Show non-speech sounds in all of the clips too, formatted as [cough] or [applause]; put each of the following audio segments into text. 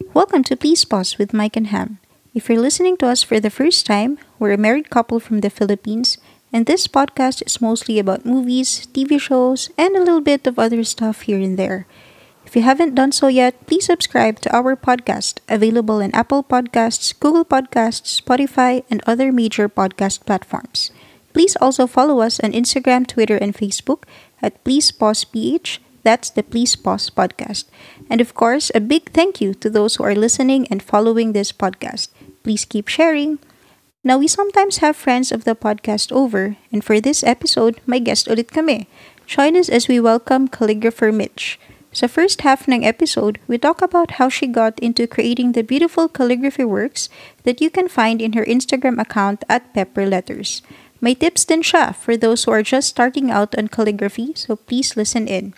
Welcome to Please Pause with Mike and Ham. If you're listening to us for the first time, we're a married couple from the Philippines, and this podcast is mostly about movies, TV shows, and a little bit of other stuff here and there. If you haven't done so yet, please subscribe to our podcast, available in Apple Podcasts, Google Podcasts, Spotify, and other major podcast platforms. Please also follow us on Instagram, Twitter, and Facebook at Please Pause PH. That's the Please Pause podcast. And of course, a big thank you to those who are listening and following this podcast. Please keep sharing. Now, we sometimes have friends of the podcast over, and for this episode, my guest ulit kami. Join us as we welcome calligrapher Mitch. Sa first half ng episode, we talk about how she got into creating the beautiful calligraphy works that you can find in her Instagram account at Pepper Letters. May tips din siya for those who are just starting out on calligraphy, so please listen in.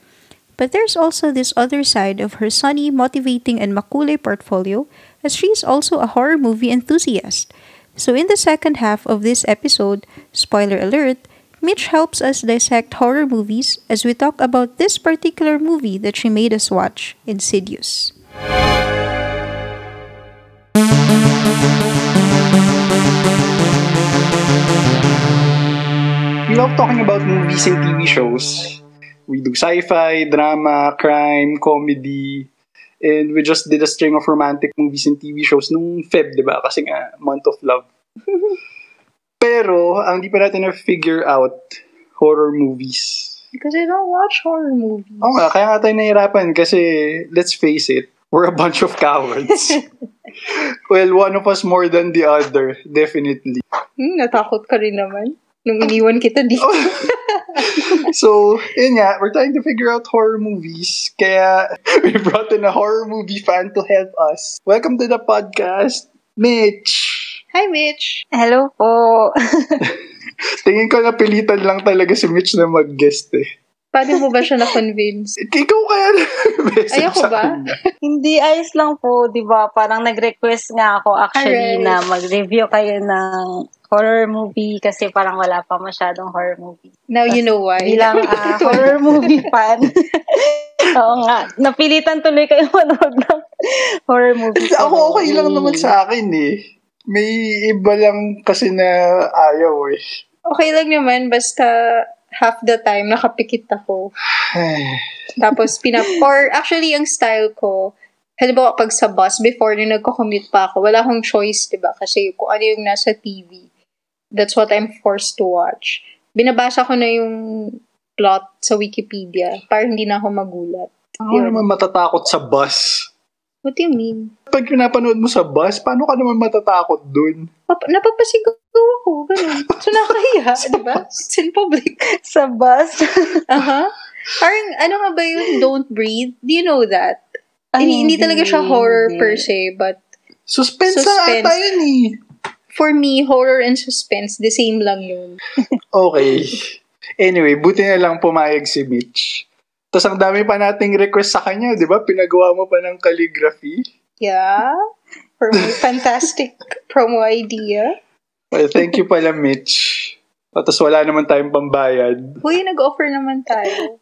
But there's also this other side of her sunny, motivating, and makulay portfolio, as she is also a horror movie enthusiast. So, in the second half of this episode, spoiler alert, Mitch helps us dissect horror movies as we talk about this particular movie that she made us watch, Insidious. We love talking about movies and TV shows. We do sci-fi, drama, crime, comedy, and we just did a string of romantic movies and TV shows nung Feb, di ba? Kasi nga, month of love. [laughs] Pero, ang di pa natin na-figure out, horror movies. Because I don't watch horror movies. Oo nga, kaya nga tayo nahirapan kasi, let's face it, we're a bunch of cowards. [laughs] well, one of us more than the other, definitely. Hmm, natakot ka rin naman. Nung iniwan kita dito. [laughs] so, yun nga, we're trying to figure out horror movies. Kaya, [laughs] we brought in a horror movie fan to help us. Welcome to the podcast, Mitch! Hi, Mitch! Hello po! [laughs] Tingin ko napilitan lang talaga si Mitch na mag-guest eh. Paano mo ba siya na-convince? Ikaw kaya Ayoko ba? Hindi, ayos lang po, di ba? Parang nag-request nga ako actually Alright. na mag-review kayo ng horror movie kasi parang wala pa masyadong horror movie. Now you know why. Bilang ah, [laughs] horror movie fan. [laughs] Oo nga. Napilitan tuloy kayo manood ng horror movie. Ako okay lang naman sa akin eh. May iba lang kasi na ayaw eh. Okay lang naman, basta half the time nakapikit ako. Tapos, pinap... Or actually, ang style ko, halimbawa pag sa bus, before nung nagko-commute pa ako, wala akong choice, di ba? Kasi kung ano yung nasa TV, that's what I'm forced to watch. Binabasa ko na yung plot sa Wikipedia para hindi na ako magulat. Ako naman matatakot sa bus. What do you mean? Pag pinapanood mo sa bus, paano ka naman matatakot dun? Pap- napapasigaw ako, ganun. [laughs] So, nakahiya, di ba? It's in public. Sa bus. Aha. [laughs] Parang, ano nga ba yung Don't Breathe? Do you know that? Ay, hindi, hindi talaga siya horror hindi. per se, but Suspense, Suspense. na ata yun eh. For me, horror and suspense, the same lang yun. [laughs] Okay. Anyway, buti na lang pumayag si Mitch. Tapos ang dami pa nating request sa kanya, di ba? Pinagawa mo pa ng calligraphy. Yeah? For my fantastic [laughs] promo idea. Well, thank you pala, Mitch. Tapos wala naman tayong pambayad. Huy, nag-offer naman tayo.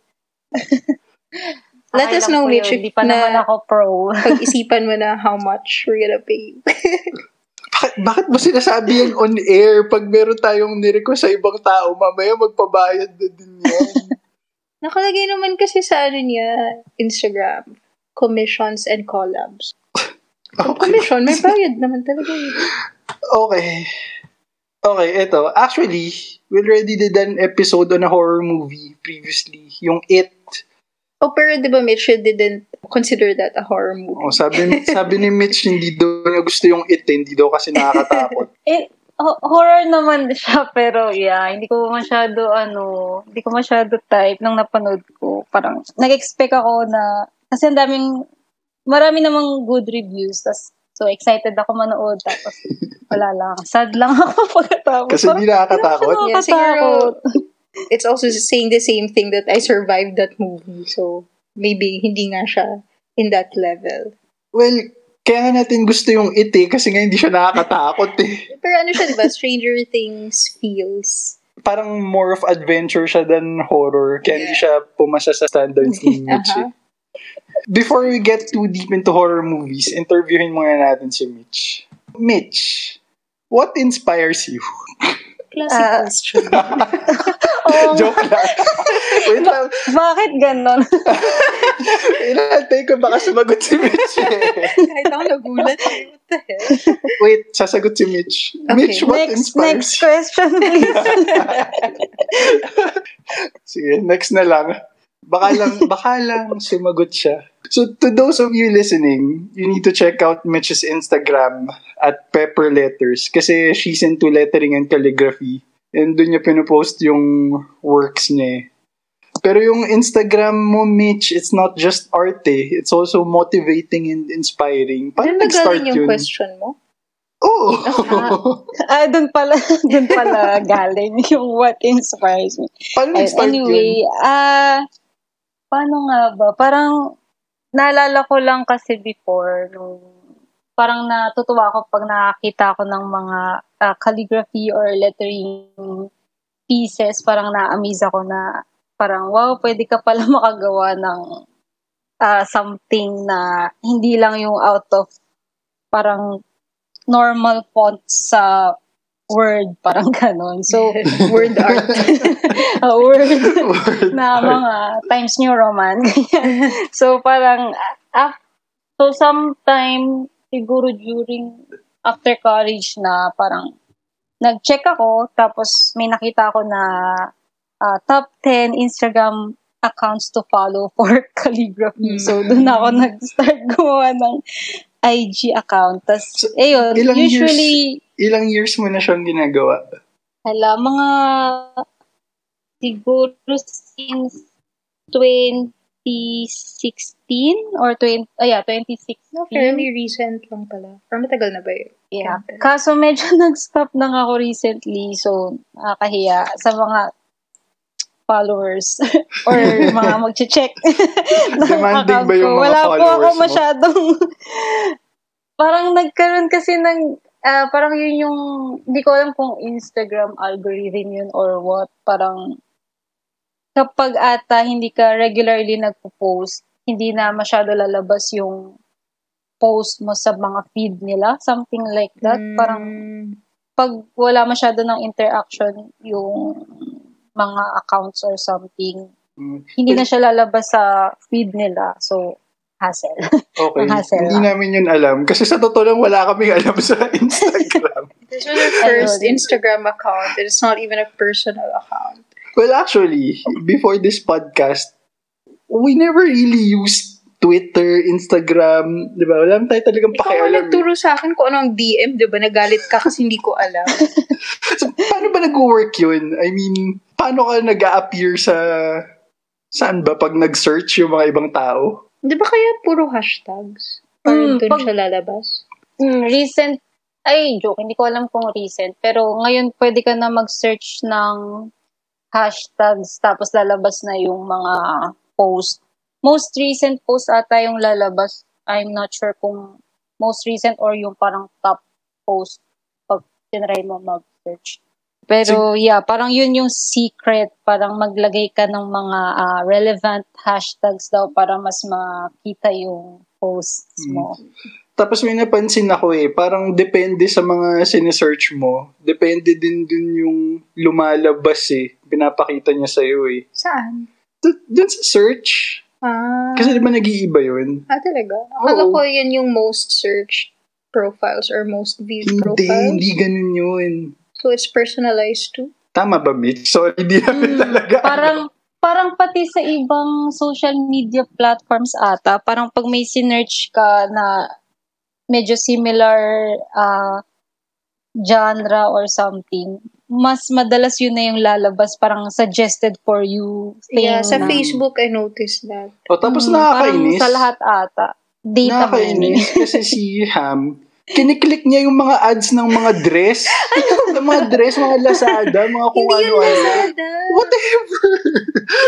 [laughs] Let Okay us know, Mitch. Hindi pa naman na ako pro. pag-isipan mo na how much we're gonna pay. Bakit, bakit mo sinasabi yan on air pag meron tayong nirequest sa ibang tao, mamaya magpabayad na din yan. [laughs] Nakalagay naman kasi sa ano niya, Instagram, commissions and collabs. [laughs] Kung commission, may bayad naman talaga yun. Okay. Okay, eto. Actually, we already did an episode on a horror movie previously. Yung It. Oh, pero di ba, Mitch, you didn't consider that a horror movie? Oh, sabi, ni- [laughs] sabi ni Mitch, hindi daw niya gusto yung It. eh. Hindi daw kasi nakakatakot. [laughs] Eh, ho- horror naman siya, pero yeah, hindi ko masyado, ano, hindi ko masyado type nung napanood ko. Parang, nag-expect ako na, kasi ang daming, marami namang good reviews, tas, so excited ako manood, tapos, [laughs] wala lang. Sad lang ako pagkatapos. Kasi hindi nakakatakot. Yeah, siguro, it's also saying the same thing that I survived that movie. So, maybe hindi nga siya in that level. Well, kaya natin gusto yung It eh, kasi nga hindi siya nakakatakot eh. [laughs] Pero ano siya, di ba? Stranger Things feels. Parang more of adventure siya than horror. Kaya hindi siya pumasa sa standards [laughs] ni Mitch eh. Aha. Before we get too deep into horror movies, interviewin muna natin si Mitch. Mitch, what inspires you? [laughs] Classic Ah. question. [laughs] Oh, Joke lang. [laughs] Wait lang. bakit ganon? [laughs] Inantay ko baka sumagot si Mitch eh. Kahit ako nagulat. eh. What the hell? Wait, sasagot si Mitch. Mitch, what next, inspires next question, please. Sige, next na lang. Baka lang, [laughs] baka lang sumagot siya. So, to those of you listening, you need to check out Mitch's Instagram at Pepper Letters kasi she's into lettering and calligraphy. And doon niya pinupost yung works niya eh. Pero yung Instagram mo, Mitch, it's not just art eh. It's also motivating and inspiring. Paano Ano nag-start yung yun? question mo? Oh! [laughs] ah, dun pala, [laughs] dun pala galing yung what inspires me. Paano nag-start anyway, yun? ah, paano nga ba? Parang, naalala ko lang kasi before, nung, parang natutuwa ako pag nakakita ko ng mga ah, calligraphy or lettering pieces, parang na-amaze ako na, parang, wow, pwede ka pala [laughs] makagawa ng ah, something na hindi lang yung out of parang normal font sa Word, parang [laughs] ganon. So, [laughs] Word art. a [laughs] word Word na art. mga Times New Roman. so, parang, ah, so sometime, siguro during, after college na parang, nag-check ako, tapos may nakita ako na ah, top 10 Instagram accounts to follow for calligraphy. So, doon ako nag-start gumawa ng IG account. Tapos, So, ayun, usually, Ilang years mo na siyang ginagawa? Hala, mga siguro since 2016 or 20, ah yeah, 2016. No, fairly recent lang pala. Or matagal na ba yun? Yeah. Kaso medyo [laughs] nag-stop lang ako recently. So, nakakahiya sa mga followers [laughs] or mga [laughs] mag-check ng Demanding ba yung mga Wala po ako followers mo? masyadong parang nagkaroon kasi ng ah, parang yun yung hindi ko alam kung Instagram algorithm yun or what. Parang kapag ata hindi ka regularly nagpo-post, hindi na masyado lalabas yung post mo sa mga feed nila. Something like that. Mm. Parang pag wala masyado ng interaction yung mga accounts or something, Mm. hindi na siya lalabas sa feed nila. So, hassle. Okay. Ang hassle Hindi lang. namin yun alam. Kasi sa totoo lang, wala kaming alam sa [laughs] Instagram. [laughs] This was our first Ayun. Instagram account. It's not even a personal account. well, actually, before this podcast, we never really used Twitter, Instagram, di ba? Wala tayo talagang Ikaw ang pakialam. eh. nagturo sa akin kung anong DM, di ba? Nagalit ka kasi hindi ko alam. [laughs] So, paano ba nag-work yun? I mean, paano ka nag appear sa... Saan ba? Pag nag-search yung mga ibang tao? Di ba kaya puro hashtags? Parang Mm, dun pag- siya lalabas? Hmm, recent, ay, joke, hindi ko alam kung recent. Pero ngayon, pwede ka na mag-search ng hashtags, tapos lalabas na yung mga post. Most recent post ata yung lalabas. I'm not sure kung most recent or yung parang top post pag tinry mo mag-search. Pero yeah, parang yun yung secret. Parang maglagay ka ng mga ah, relevant hashtags daw para mas makita yung posts mo. Tapos may napansin ako eh, parang depende sa mga sinesearch mo. Depende din dun yung lumalabas eh. Pinapakita niya sa'yo eh. Saan? D- dun sa search. Ah, Kasi di ba nag-iiba yun? ah talaga? Akala ko yun yung most searched profiles or most viewed Hindi, profiles. hindi ganun yun. So it's personalized too? Tama ba, Mitch? Sorry, di namin Mm, talaga. Parang parang pati sa ibang social media platforms ata, parang pag may sinearch ka na medyo similar ah, genre or something, mas madalas yun na yung lalabas, parang suggested for you thing Yeah, sa na- Facebook I noticed that. O, tapos Mm, nakakainis. Parang sa lahat ata. Data mining. Nakakainis kasi si [laughs] Ham, kiniklik niya yung mga ads ng mga dress. ng mga dress, mga Lazada, mga kung Hindi yun ano-ano. Lazada. Whatever.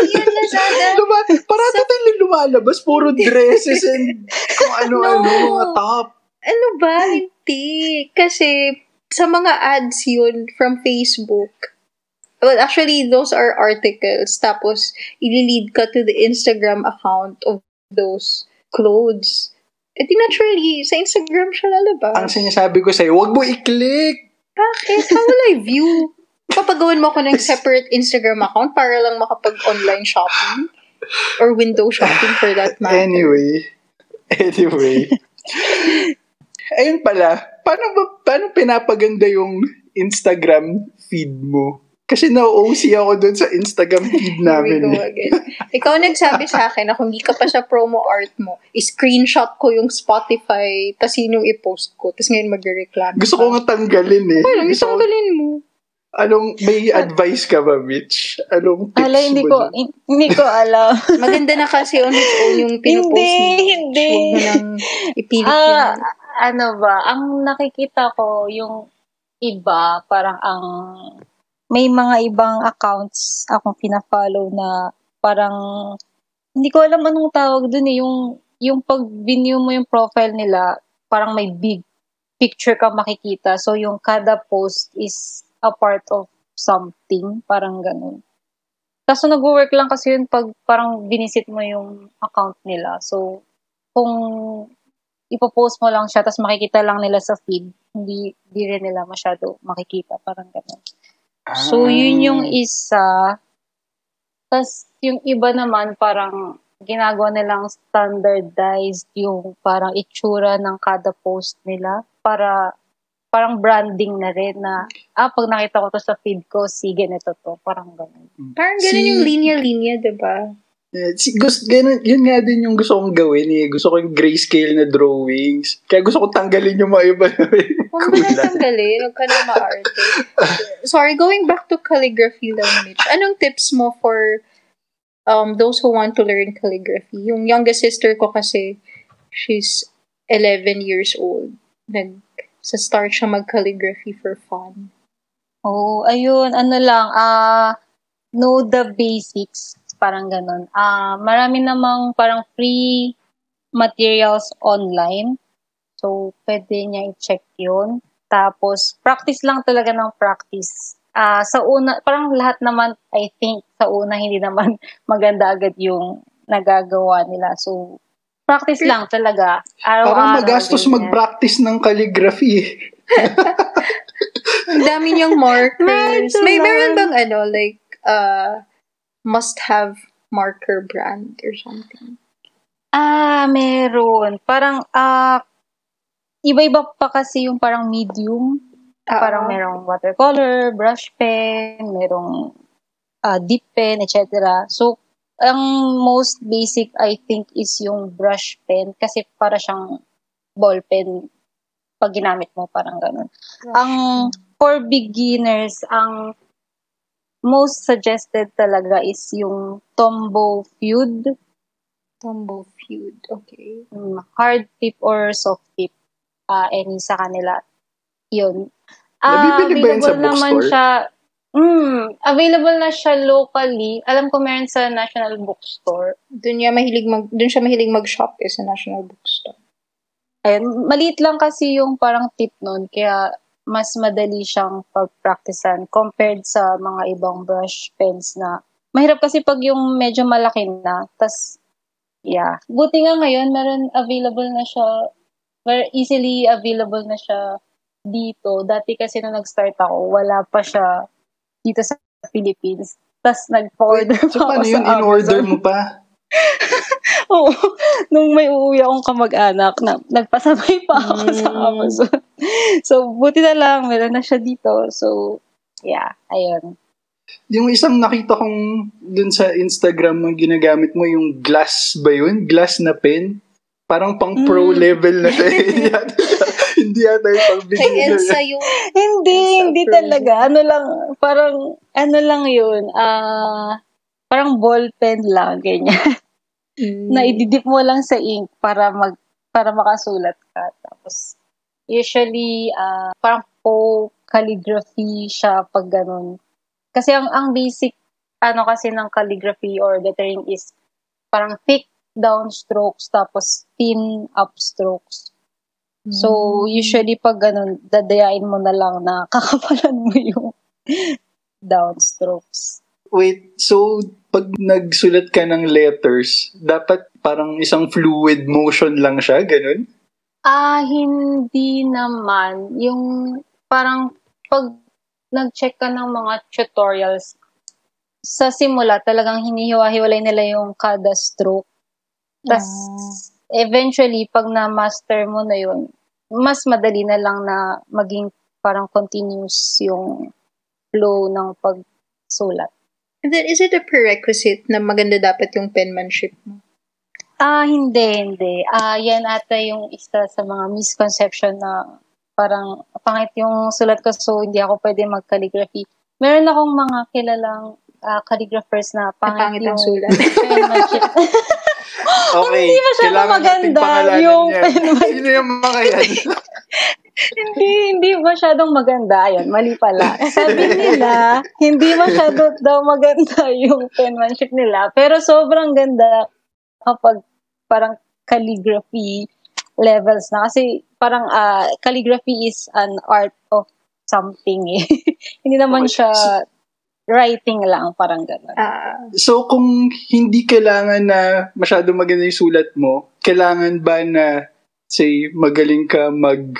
Hindi yun Lazada. diba? Parati tayo lumalabas, puro dresses and kung ano-ano, No. mga top. Ano ba? Hindi. Kasi sa mga ads yun from Facebook, well, actually, those are articles. Tapos, ililid ka to the Instagram account of those clothes. Eh di naturally, sa Instagram siya lalabas. Ang sinasabi ko sa'yo, wag mo i-click! Bakit? How will I view? Papagawan mo ako ng separate Instagram account para lang makapag-online shopping? Or window shopping for that matter. Anyway, anyway. Ayun pala, paano ba, paano pinapaganda yung Instagram feed mo? Kasi na-OC ako dun sa Instagram [laughs] feed Here we namin. go eh. again. Ikaw nagsabi sa akin na kung hindi ka pa sa promo art mo, screenshot ko yung Spotify, tas yun yung i-post ko, tas ngayon magre-reklamo. Gusto ko nga tanggalin eh. Ano, Gusto ko, itanggalin mo. anong, may advice ka ba, Mitch? Anong tips Ala, hindi mo ko, dun? hindi ko alam. [laughs] Maganda na kasi on its own yung pinupost Hindi, mo. hindi. Huwag mo ipilit Ah, yun. ano ba, ang nakikita ko, yung iba, parang ang, may mga ibang accounts akong pina-follow na parang, hindi ko alam anong tawag dun eh, yung, yung pag view mo yung profile nila, parang may big picture ka makikita. So, yung kada post is a part of something, parang ganun. Kaso nag-work lang kasi yun pag parang binisit mo yung account nila. So, kung ipopost mo lang siya, tapos makikita lang nila sa feed, hindi, hindi rin nila masyado makikita, parang ganun. So, Ah. yun yung isa. Tapos, yung iba naman, parang ginagawa nilang standardized yung parang itsura ng kada post nila para parang branding na rin na, ah, pag nakita ko to sa feed ko, sige, nito to. Parang ganun. Parang ganun Si- yung linya-linya, diba? Yeah, si, gusto, ganun, yun nga din yung gusto kong gawin eh. Gusto ko yung grayscale na drawings. Kaya gusto ko tanggalin yung mga iba na Huwag mo na tanggalin. Huwag ka na maarte. Sorry, going back to calligraphy lang, Mitch. Anong tips mo for um those who want to learn calligraphy? Yung youngest sister ko kasi, she's 11 years old. Nag, sa start siya mag-calligraphy for fun. Oh, ayun, ano lang, ah, know the basics, parang ganun. Ah, marami namang parang free materials online. So, pwede niya i-check yun. Tapos, practice lang talaga ng practice. Ah, sa una, parang lahat naman, I think, sa una, [laughs] hindi naman maganda agad yung nagagawa nila. So, practice lang talaga. Araw-araw. Parang magastos ganyan. mag-practice ng calligraphy eh. [laughs] Ang dami niyang markers. May meron bang ano, like, uh, must-have marker brand or something? Ah, meron. Parang, ah, iba-iba pa kasi yung parang medium. Ah, parang merong watercolor, brush pen, merong ah, dip pen, etc. So, ang most basic, I think, is yung brush pen kasi para siyang ball pen pag ginamit mo, parang ganun. Ang for beginners, ang most suggested talaga is yung Tombow Feud. Tumble feud. Okay. Mm, hard tip or soft tip, ah any sa kanila. Yun. Nabibili ba yun sa available naman bookstore? siya, mm, available na siya locally. Alam ko meron sa National Bookstore. Doon niya mahilig mag doon siya mahilig mag-shop eh, sa National Bookstore. Ayun, maliit lang kasi yung parang tip nun, kaya mas madali siyang pag-practicean compared sa mga ibang brush pens na mahirap kasi pag yung medyo malaki na, tas yeah. Buti nga ngayon, meron available na siya, very easily available na siya dito. Dati kasi nung nag-start ako, wala pa siya dito sa Philippines. Tas nag-order So, pa paano ako sa yun? In-order mo pa? [laughs] Oo. Nung may uuwi akong kamag-anak, na, nagpasabay pa ako sa Mm. Amazon. So, buti na lang, meron na siya dito. So, yeah, ayun. Yung isang nakita kong dun sa Instagram mo ginagamit mo, yung glass ba yun? Glass na pen? Parang pang pro Mm. level na [laughs] siya. hindi yata, yung pang Kay beginner. Elsa yung Hindi, hindi talaga. Ano lang, parang, ano lang yun, ah, parang ball pen lang, ganyan. na ididip mo lang sa ink para mag, para makasulat ka. Tapos, usually, ah, parang po calligraphy siya pag ganun. Kasi ang, ang basic, ano kasi ng calligraphy or lettering is parang thick down strokes tapos thin up strokes. So, usually pag ganun, dadayain mo na lang na [laughs] kakapalan mo yung down strokes. Wait, so pag nagsulat ka ng letters, dapat parang isang fluid motion lang siya, ganun? Ah, hindi naman. Yung parang pag nag-check ka ng mga tutorials, sa simula talagang hinihiwa-hiwalay nila yung kada stroke. Tapos, eventually, pag na-master mo na yun, mas madali na lang na maging parang continuous yung flow ng pagsulat. And then, is it a prerequisite na maganda dapat yung penmanship mo? Ah, hindi, hindi. Ah, yan ata yung isa sa mga misconception na parang pangit yung sulat ko so hindi ako pwede mag-calligraphy. Meron akong mga kilalang ah, calligraphers na pangit, Pangit ang yung sulat. [laughs] penmanship. Okay, Hindi masyado maganda pangalanan yung yan. penmanship. Sino yung mga yan? [laughs] hindi, hindi masyadong maganda. Ayun, mali pala. [laughs] Sabi nila, hindi masyado daw maganda yung penmanship nila. Pero sobrang ganda kapag parang calligraphy levels na. Kasi parang ah, calligraphy is an art of something eh. [laughs] hindi naman siya writing lang, parang gano'n. Ah, So, kung hindi kailangan na masyado maganda yung sulat mo, kailangan ba na, say, magaling ka mag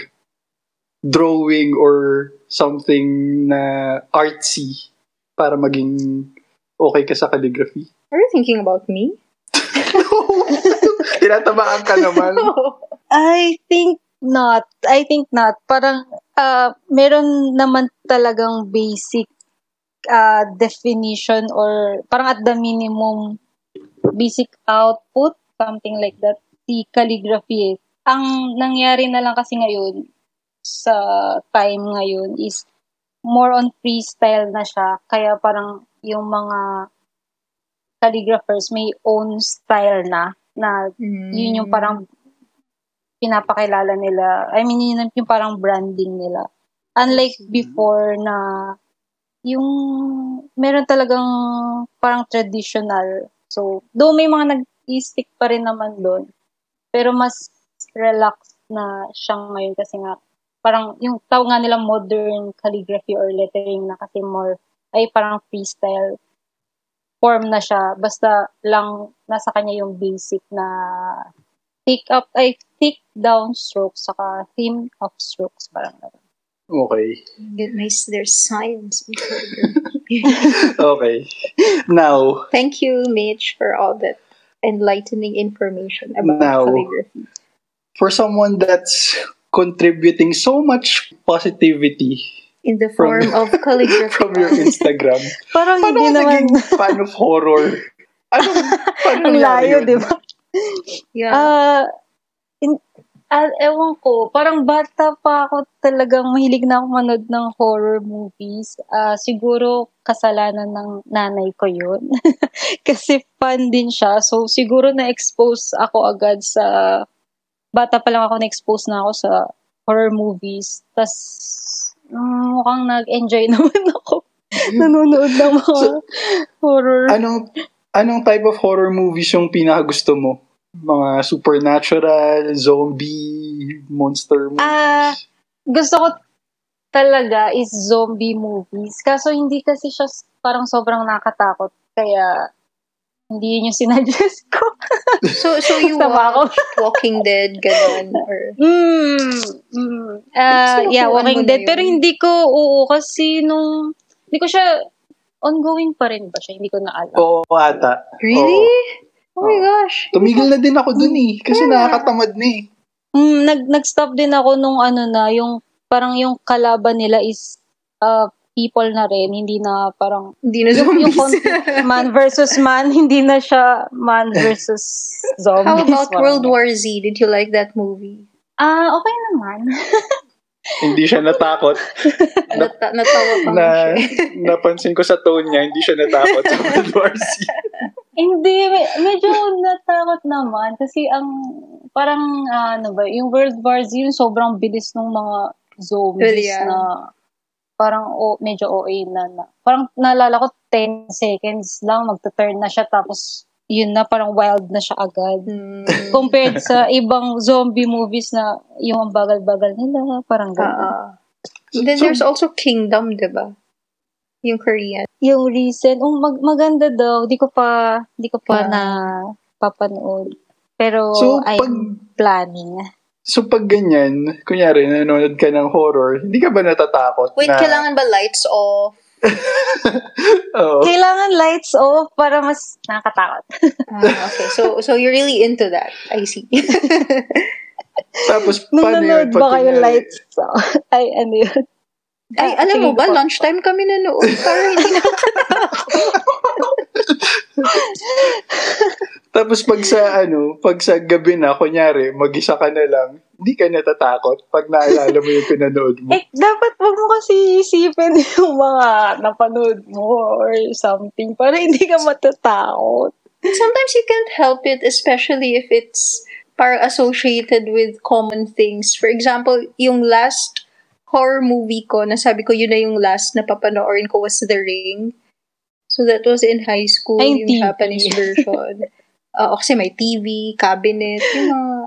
drawing or something na artsy para maging okay ka sa calligraphy? are you thinking about me? [laughs] Tinatabaan ka naman. [laughs] I think not. I think not. Parang uh, meron naman talagang basic uh, definition or parang at the minimum basic output, something like that. Si calligraphy. eh. Ang nangyari na lang kasi ngayon sa time ngayon is more on freestyle na siya. Kaya parang yung mga calligraphers may own style na na yun yung parang pinapakilala nila. I mean, yun yung parang branding nila. Unlike before na yung meron talagang parang traditional. So, though may mga nag-stick pa rin naman doon, pero mas relaxed na siya ngayon kasi nga parang yung tawag nga nila modern calligraphy or lettering na kasi more ay parang freestyle form na siya. Basta lang nasa kanya yung basic na thick up, ay thick down strokes saka thin up strokes. Parang ganun. Okay. Goodness, there's science. [laughs] Okay. Now, Thank you, Mitch, for all that enlightening information about Now. calligraphy. for someone that's contributing so much positivity In the From- form of [laughs] calligraphy. from your Instagram, Parang paano hindi naman naging fan of horror? Ano, [laughs] ang layo, di ba? yeah. Ah, in- ah, ewan ko, parang bata pa ako talagang mahilig na ako manood ng horror movies. Ah, siguro kasalanan ng nanay ko yun. [laughs] Kasi fan din siya. So, siguro na-expose ako agad sa... Bata pa lang ako na-expose na ako sa horror movies. Tapos, mukhang nag-enjoy [laughs] naman ako. Nanonood ng mga So, horror. Anong, anong type of horror movies yung pinakagusto mo? Mga supernatural, zombie, monster movies? Ah, gusto ko talaga is zombie movies. Kaso hindi kasi siya parang sobrang nakatakot. Kaya hindi yun yung sinuggest [laughs] ko. so, so you watched Walking Dead, ganun, or... Mm, mm. Ah, Sinukuan yeah, Walking Dead. Pero hindi ko, oo, kasi nung, hindi ko siya, ongoing pa rin ba siya? Hindi ko na alam. Oo, ata. Really? Oo. Oh my gosh. Tumigil na din ako dun eh. Kasi nakakatamad na eh. Mm, nag, nag-stop din ako nung ano na, yung, parang yung kalaban nila is, uh, people na rin, hindi na parang Hindi na yung, yung zombies. conflict, [laughs] man versus man, hindi na siya man versus [laughs] zombies. How about Parang World. War Z? Did you like that movie? Ah, okay naman. [laughs] Hindi siya natakot. Nata- natawa pa na, siya. napansin ko sa tone niya, hindi siya natakot sa World War Z. hindi, me- medyo natakot naman kasi ang parang ah, ano ba, yung World War Z yun sobrang bilis ng mga zombies Well, yeah. na parang o, medyo OA na, na. Parang naalala ko 10 seconds lang magta-turn na siya tapos yun na parang wild na siya agad. Hmm. compared sa ibang zombie movies na yung ang bagal-bagal nila, parang gano'n. Ah. Then So- there's also Kingdom, diba? Yung Korean. Yung recent, oh, mag- maganda daw. Di ko pa, di ko pa Yeah. na papanood. Pero So, I'm pag- planning. So pag ganyan, kunyari, nanonood ka ng horror, hindi ka ba natatakot Wait, na... kailangan ba lights off? [laughs] Oo. Kailangan lights off para mas nakakatakot. Ah, okay. So, so you're really into that. I see. [laughs] Tapos, Nung paano yun? ba kayo kunyari- lights off? [laughs] Ay, ano yun? Ay, Ah, alam mo ba, lunchtime kami nanood para hindi na Tapos pag sa ano, pag sa gabi na, kunyari, mag-isa ka na lang, hindi ka natatakot pag naalala mo yung pinanood mo. Eh, dapat wag mo kasi isipin [laughs] yung mga napanood mo or something para hindi ka matatakot. Sometimes you can't help it, especially if it's parang associated with common things. For example, yung last horror movie ko, nasabi ko yun na yung last na papanoorin ko was The Ring. So that was in high school, Ay, yung TV. Japanese version. [laughs] Uh, kasi may TV, cabinet, yung mga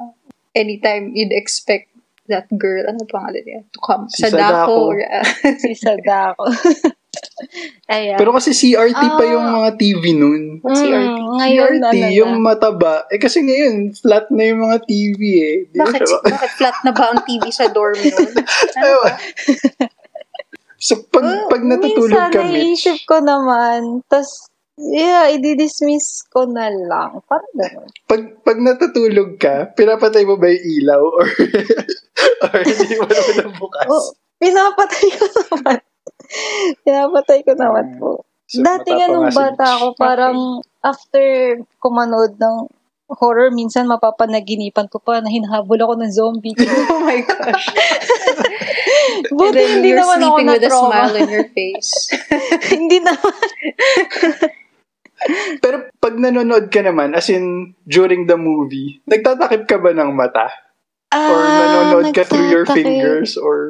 anytime you'd expect that girl, ano pangalan niya, to come. Si Sadako. Sadako. Or, uh, [laughs] Si Sadako. [laughs] Ayan. Pero kasi CRT pa yung Ah. mga TV nun. what's Mm, CRT? Ngayon, CRT, ano yung na. mataba. Eh kasi ngayon, flat na yung mga TV eh. Di ba Bakit, siya- bakit flat na ba ang TV sa dorm nun? Ano ba? So, pag, pag natutulog Minsan, ka, Mitch, naiisip ko naman, tas, yeah, i-dismiss ko na lang. Parang gano'n. pag, pag natutulog ka, pinapatay mo ba yung ilaw? Or, [laughs] or hindi mo naman nabukas? Oh, pinapatay ko naman. [laughs] pinapatay ko naman po. So, Dati nga nung si bata ako, parang after kumanood ng horror, minsan mapapanaginipan ko pa na hinahabol ako ng zombie. [laughs] Oh my gosh. Buti then hindi you're naman ako sleeping with a smile on your face. [laughs] hindi naman. Pero pag nanonood ka naman, as in, during the movie, nagtatakip ka ba ng mata? Or Ah, nanonood ka through your fingers? Or,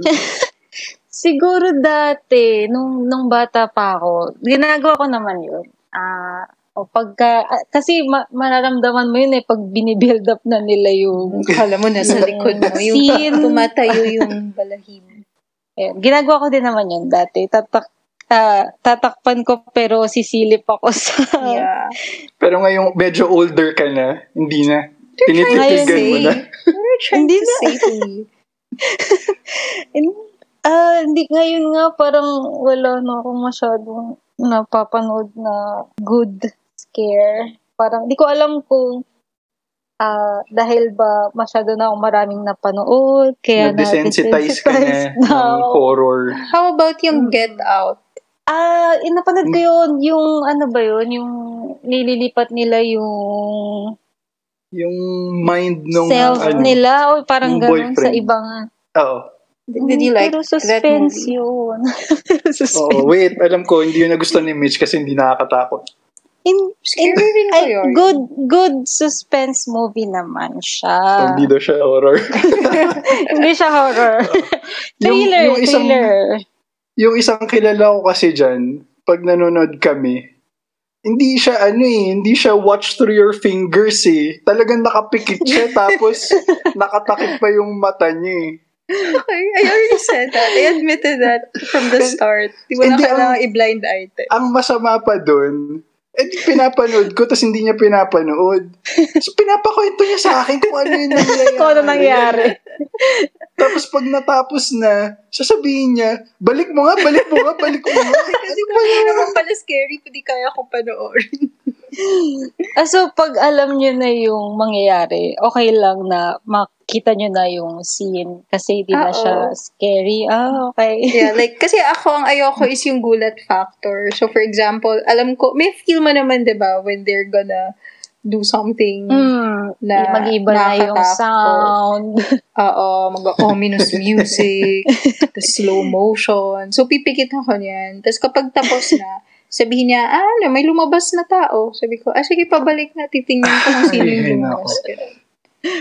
[laughs] Siguro dati, nung, nung bata pa ako, ginagawa ko naman yun. Ah, o pagka, ah, kasi ma- mararamdaman mo yun eh, pag binibuild up na nila yung, Kala mo nasa likod mo. Yung tumatayo yung balahim. Eh, ginagawa ko din naman yun dati. Tatak, ah, tatakpan ko pero sisilip ako [laughs] sa, Yeah. pero ngayong medyo older ka na, hindi na. Tinititigan mo na. you're trying Hindi to na. say to me. [laughs] ah, hindi, ngayon nga parang wala na akong masyadong napapanood na good scare. Parang, di ko alam kung ah dahil ba masyado na akong maraming napanood, kaya Na-desensitize ka na ng horror. How about yung Get Out? Ah, eh, napanood ko yun, yung ano ba yun, yung nililipat nila yung Yung mind nung... self ano, nila, o parang ganun sa ibang... Oo. Did you like Pero that suspense movie? yun. [laughs] Oo, suspense. wait, alam ko, hindi yun nagustuhan ni Mitch kasi hindi nakakatakot. In, Scary in- rin ay, good good suspense movie naman siya. hindi daw siya horror. [laughs] Hindi siya horror. [laughs] [laughs] thriller, yung isang- thriller. yung isang kilala ko kasi dyan, pag nanonood kami, hindi siya ano eh, hindi siya watch through your fingers eh. Talagang nakapikit siya tapos nakatakip pa yung mata niya eh. Okay, I already said that. I admitted that from the start. Di mo na Hindi, kailangan ang- i-blind item. Ang masama pa dun, eh di pinapanood ko tapos hindi niya pinapanood. So pinapakwento niya sa akin kung ano yung nangyayari. Kung ano nangyari. Tapos pag natapos na, sasabihin niya, balik mo nga, balik mo nga, balik mo nga. [laughs] Kasi kung hindi naman pala scary, hindi kaya kong panoorin. Ah, so, pag alam nyo na yung mangyayari, okay lang na makita nyo na yung scene kasi di Ah, na siya oo. scary. Ah, okay. Yeah, like, kasi ako, ang ayoko is yung gulat factor. So, for example, alam ko, may feel mo naman, di ba, when they're gonna do something Mm, na mag-iba na yung sound. [laughs] Oo, mag-ominous music, [laughs] the slow motion. So, pipikit ako niyan. Tapos kapag tapos na, sabihin niya, ah, ano, may lumabas na tao. Sabi ko, ah, sige, pabalik na, titingnan ko kung sino [laughs] yung lumabas.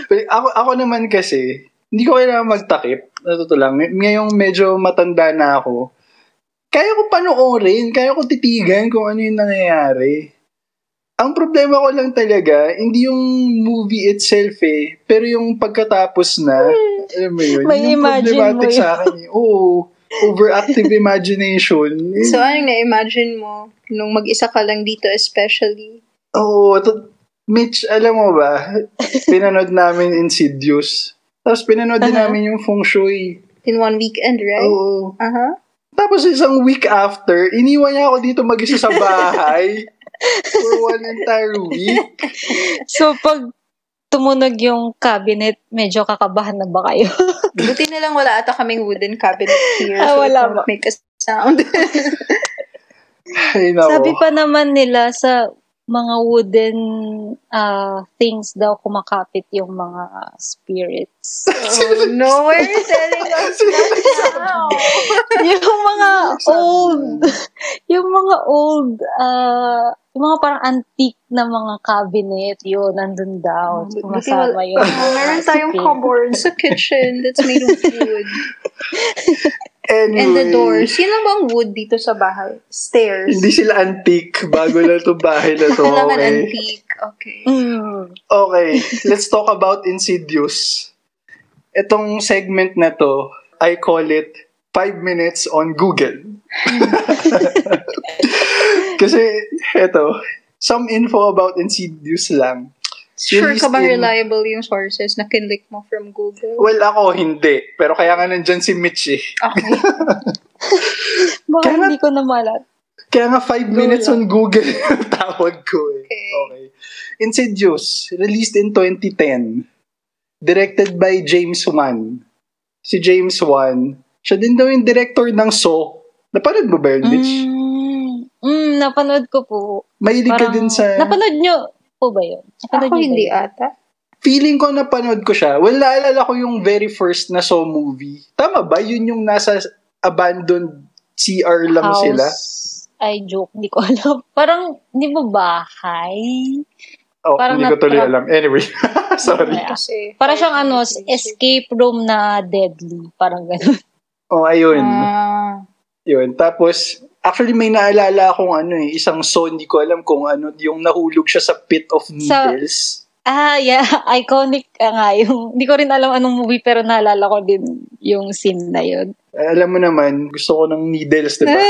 Pero ako, ako naman kasi, hindi ko kailangan magtakip. Natuto lang. Ngay- Ngayong medyo matanda na ako, kaya ko panoorin, kaya ko titigan kung ano yung nangyayari. Ang problema ko lang talaga, hindi yung movie itself eh, pero yung pagkatapos na, alam mo yun, May yun yung problematic mo yun. sa akin eh. Oo. Overactive imagination. So, anong na-imagine mo nung mag-isa ka lang dito especially? Oo, to, Mitch, alam mo ba, [laughs] pinanood namin Insidious. Tapos pinanood din Uh-huh. namin yung Feng Shui. In one weekend, right? Oo. Uh-huh. Tapos isang week after, iniwan niya ako dito mag-isa sa bahay [laughs] for one entire week. So, pag tumunog yung cabinet, medyo kakabahan na ba kayo? [laughs] Buti na lang wala ata kaming wooden cabinet here. Ah, so wala ba? make a sound. Sabi pa naman nila sa mga wooden ah, things daw kumakapit yung mga spirits. [laughs] oh, no, you telling us [laughs] now? [laughs] yung mga old, yung mga old, ah, yung mga parang antique na mga cabinet, yun, nandun daw. Kumasama Oh, meron tayong cupboard sa kitchen that's made of wood. Anyway, And the doors. Yun lang bang wood dito sa bahay? Stairs. Hindi sila antique. Bago lang itong bahay na to. Kailangan Okay. antique. Okay. Mm. Okay, let's talk about Insidious. Itong segment na to, I call it 5 minutes on Google. [laughs] [laughs] Kasi, eto, some info about Insidious lang. Sure ka ba in- reliable yung sources na kinlik mo from Google? Well, ako hindi. Pero kaya nga nandyan si Mitch eh. Okay. [laughs] Baka Kaya hindi ko na malat. Kaya nga 5 Go minutes on Google [laughs] tawag ko eh. Okay. okay. Insidious, released in 2010. Directed by James Wan. Si James Wan, siya din daw yung director ng Saw. Napanood mo ba yun, Mitch? Mm, mm, napanood ko po. Mahilig ka din sa... Napanood nyo po ba yun? Napanood Ako hindi yun? ata. Feeling ko napanood ko siya. Well, naalala ko yung very first na Saw movie. Tama ba? Yun yung nasa abandoned CR lang House. sila? Ay, joke. Hindi ko [laughs] alam. Parang, hindi ba bahay? Oh, Parang hindi ko tuloy alam. Anyway, [laughs] sorry. Yeah. Kasi Para siyang ano, escape room na deadly. Parang ganun. Oh, ayun. Ah. Yun. Tapos, actually may naalala akong ano eh, isang saw, hindi ko alam kung ano, yung nahulog siya sa pit of needles. Ah, yeah. [laughs] Iconic ka nga yung... Hindi ko rin alam anong movie pero naalala ko din yung scene na yun. alam mo naman, gusto ko ng needles, di ba?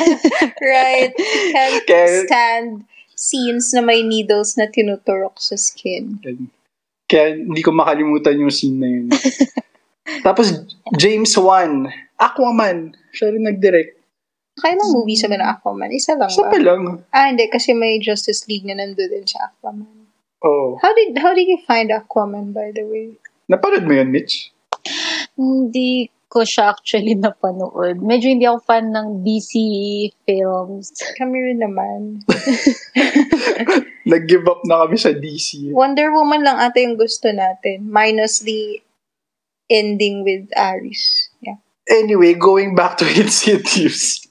[laughs] right. Can't [laughs] Kaya- stand scenes na may needles na tinuturok sa skin. Kaya hindi ko makalimutan yung scene na yun. Tapos, James Wan, Aquaman, siya rin nag-direct. Kailang movie sa na Aquaman? Isa lang Isa ba? pa lang. Ah, hindi. Kasi may Justice League na nandun din sa Aquaman. Oo. How did how did you find Aquaman, by the way? Napanood mo yun, Mitch? Hindi ko siya actually napanood. Medyo hindi ako fan ng DC films. Kami rin naman. [laughs] Nag-give up na kami sa DC. Wonder Woman lang ata yung gusto natin. Minus the ending with Ares. Yeah. Anyway, going back to Insidious.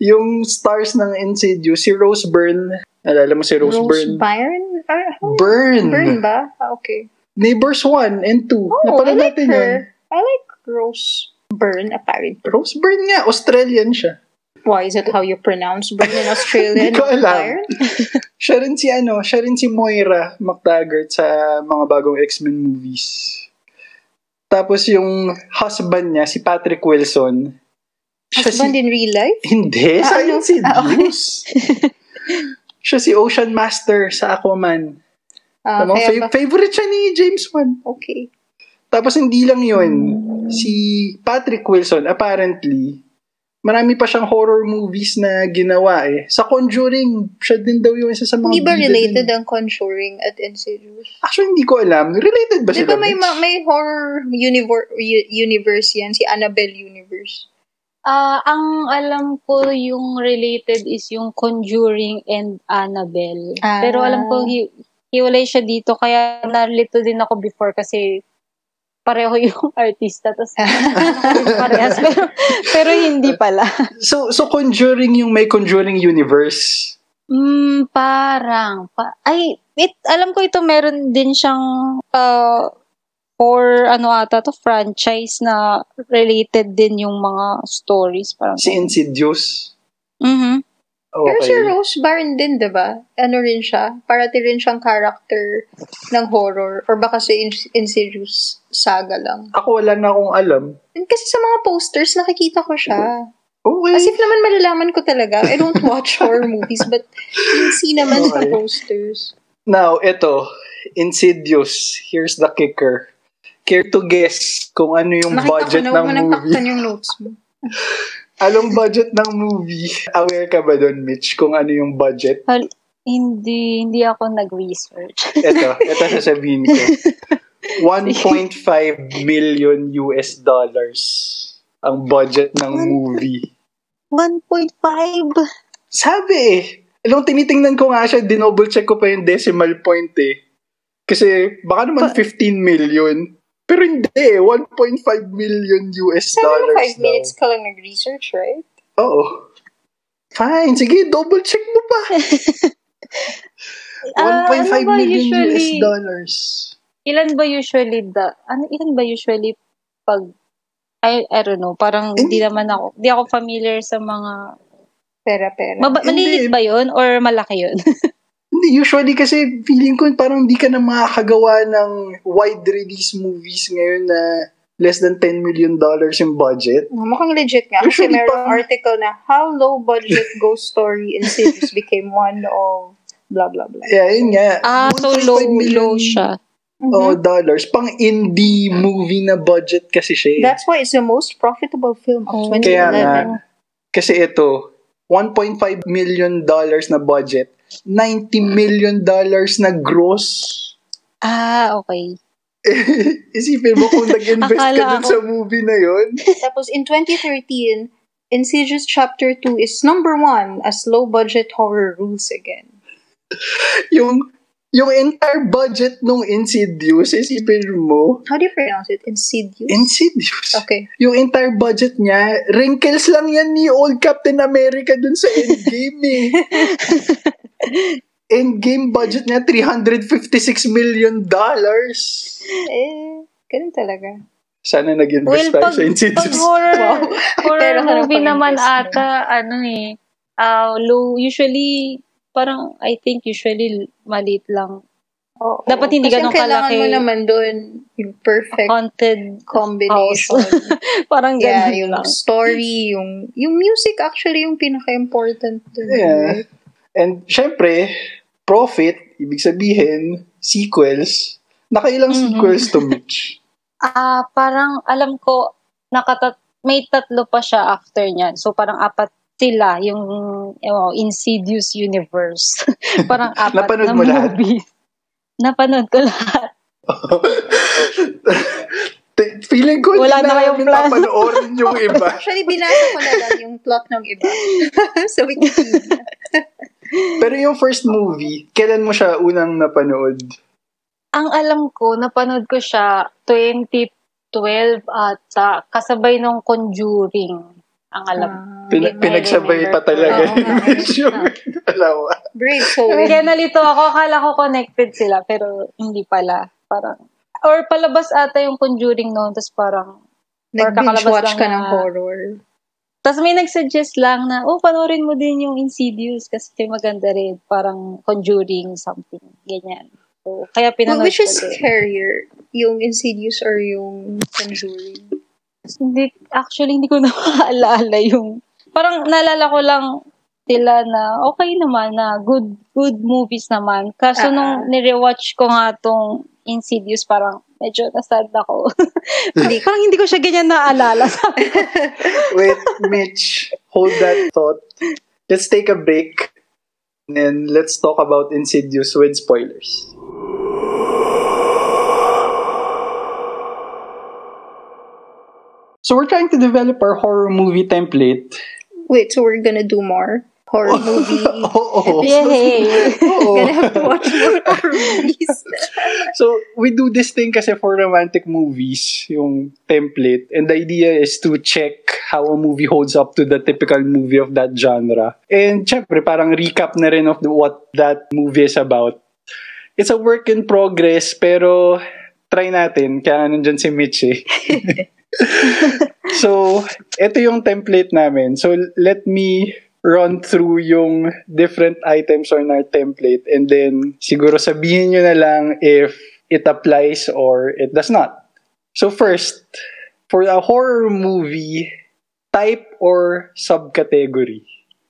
Yung stars ng Insidious, si Rose Byrne. Alala mo si Rose, Rose Byrne? Byrne? Ah, how- Byrne. Byrne ba? Ah, okay. Neighbors 1 and 2. Oh, I Napanood like natin yun. her. I like Rose Byrne, apparently. Rose Byrne nga, Australian siya. Why is it how you pronounce Byrne in Australia? Hindi ko alam. [laughs] Siya rin si ano, siya rin si Moira McTaggart sa mga bagong X-Men movies. Tapos yung husband niya, si Patrick Wilson. Siya Husband si, in real life? hindi, sa Ah, ano? Insidious. [laughs] siya si Ocean Master sa Aquaman. Ah, Tamang fa- ba- favorite siya ni James Wan. okay. Tapos hindi lang yun. Si Patrick Wilson, apparently, marami pa siyang horror movies na ginawa eh. Sa Conjuring, siya din daw yung isa sa mga Hindi ba related din. ang Conjuring at Insidious? Actually, hindi ko alam. Related ba Di sila? ba may, ma- may horror universe, universe yan? Si Annabelle Universe. Ah, ang alam ko yung related is yung Conjuring and Annabelle. Ah. Pero alam ko hi- hiwalay siya dito kaya nalito din ako before kasi pareho yung [laughs] artista tapos [laughs] parehas pero, pero hindi pala. So, so Conjuring yung may Conjuring universe. Mm, parang pa, ay it, alam ko ito meron din siyang uh, or ano ata to franchise na related din yung mga stories parang Si Insidious. Mhm. Pero si Okay. Rose Byrne din, di ba? Ano rin siya? Parati rin siyang character ng horror. Or baka si In- Insidious saga lang. Ako wala na akong alam. Kasi sa mga posters, nakikita ko siya. Okay. As if naman malalaman ko talaga. I don't [laughs] watch horror movies, but yung see naman sa Okay. posters. Now, ito, Insidious. Here's the kicker. Care to guess kung ano yung Nakita budget ko na, ng huwag mo movie? takpan yung notes mo. [laughs] Anong budget ng movie? Aware ka ba doon, Mitch, kung ano yung budget? Hal- hindi, hindi ako nag-research. Ito, ito sasabihin ko. [laughs] 1.5 million US dollars ang budget ng movie. 1.5? Sabi eh. Alam, tinitingnan ko nga siya, dinouble check ko pa yung decimal point eh. Kasi baka naman 15 million. Pero hindi eh, 1.5 million US dollars five daw. minutes ka lang nag-research, right? Oo. Fine, sige, double check mo pa. 1.5 [laughs] Ah, ano million US usually- dollars. Ilan ba usually the, ano, ilan ba usually pag, I, I don't know, parang Hindi. naman ako, hindi ako familiar sa mga, Pera-pera. Hindi. maliit ba yun or malaki yun? [laughs] Hindi, usually kasi feeling ko parang hindi ka na makakagawa ng wide release movies ngayon na less than 10 million dollars yung budget. Oh, mukhang legit nga. Kasi Usually, merong pang- article na how low budget ghost story Insidious became one of blah blah blah. Yeah, yun nga. ah, so 1.5 low, million, low siya. Oh, dollars. Pang indie movie na budget kasi siya. eh. That's why it's the most profitable film of Oh. 2011. Kaya nga, kasi ito, 1.5 million dollars na budget, 90 million dollars na gross. Ah, okay. [laughs] Isipin mo kung nag-invest ka dun ko- sa movie na yun. [laughs] Tapos in 2013, Insidious Chapter 2 is number one as low budget horror rules again. Yung, yung entire budget nung Insidious, isipin mo, How do you pronounce it? Insidious? Insidious. okay. Yung entire budget niya, wrinkles lang yan ni Old Captain America dun sa Endgame eh. [laughs] Endgame budget niya, 356 million dollars. Eh, ganun talaga. Sana nag-invest Well, tayo pag, sa pag Insidious. horror, Wow. horror movie naman ata, ano eh, ah, low, usually, parang, I think usually maliit lang. Oo. Dapat hindi Kasi ganun ang kailangan kalaki. mo naman doon yung perfect Haunted combination. [laughs] parang yeah, ganun yung lang. story, yung yung music actually yung pinaka-important dun. Yeah. right? And syempre, profit, ibig sabihin, sequels. Nakailang Mhm. sequels to Mitch? [laughs] Ah, parang alam ko nakatat may tatlo pa siya after niyan. So parang apat sila yung oh, Insidious Universe. [laughs] parang apat Napanood na mo lahat? movies. Napanood ko lahat. [laughs] Feeling ko Wala hindi na kayong namin plan. papanoorin yung [laughs] iba. Actually, binasa ko na lang yung plot ng iba. sa Wikipedia. Pero yung first movie, kailan mo siya unang napanood? Ang alam ko, napanood ko siya 2012 ata, kasabay nung Conjuring. Ang alam. Ah, Pin- Hindi ko pinagsabay pa talaga Mitch yung dalawa. brave soul. Kaya nalito ako, akala ko connected sila, pero hindi pala. Parang, or palabas ata yung Conjuring noon, tapos parang, Nag-binge watch ka ng horror. tapos may nagsuggest lang na, oh, panoorin mo din yung Insidious kasi maganda rin. Parang Conjuring something, ganyan. So, kaya Well, pinanood which ko is scarier? Yung Insidious or yung Conjuring? Hindi, actually, hindi ko [laughs] na maalala yung, parang naalala ko lang sila na okay naman na good good movies naman. Kaso Ah. nung nirewatch ko nga tong Insidious, parang medyo nasad ako. [laughs] Hindi parang hindi ko siya ganyan naalala. [laughs] Wait, Mitch, hold that thought. Let's take a break. And then let's talk about Insidious with spoilers. So we're trying to develop our horror movie template. Wait, so we're gonna do more horror [laughs] movie? Oo. Yay! Oo. gonna have to watch more horror movies. [laughs] So, we do this thing kasi for romantic movies, yung template. And the idea is to check how a movie holds up to the typical movie of that genre. And syempre, parang recap na rin of the, what that movie is about. It's a work in progress, pero try natin. Kaya nandyan si Mitch eh. [laughs] [laughs] so, ito yung template namin. So, let me run through yung different items on our template and then siguro sabihin nyo na lang if it applies or it does not. So first, For a horror movie, type or subcategory?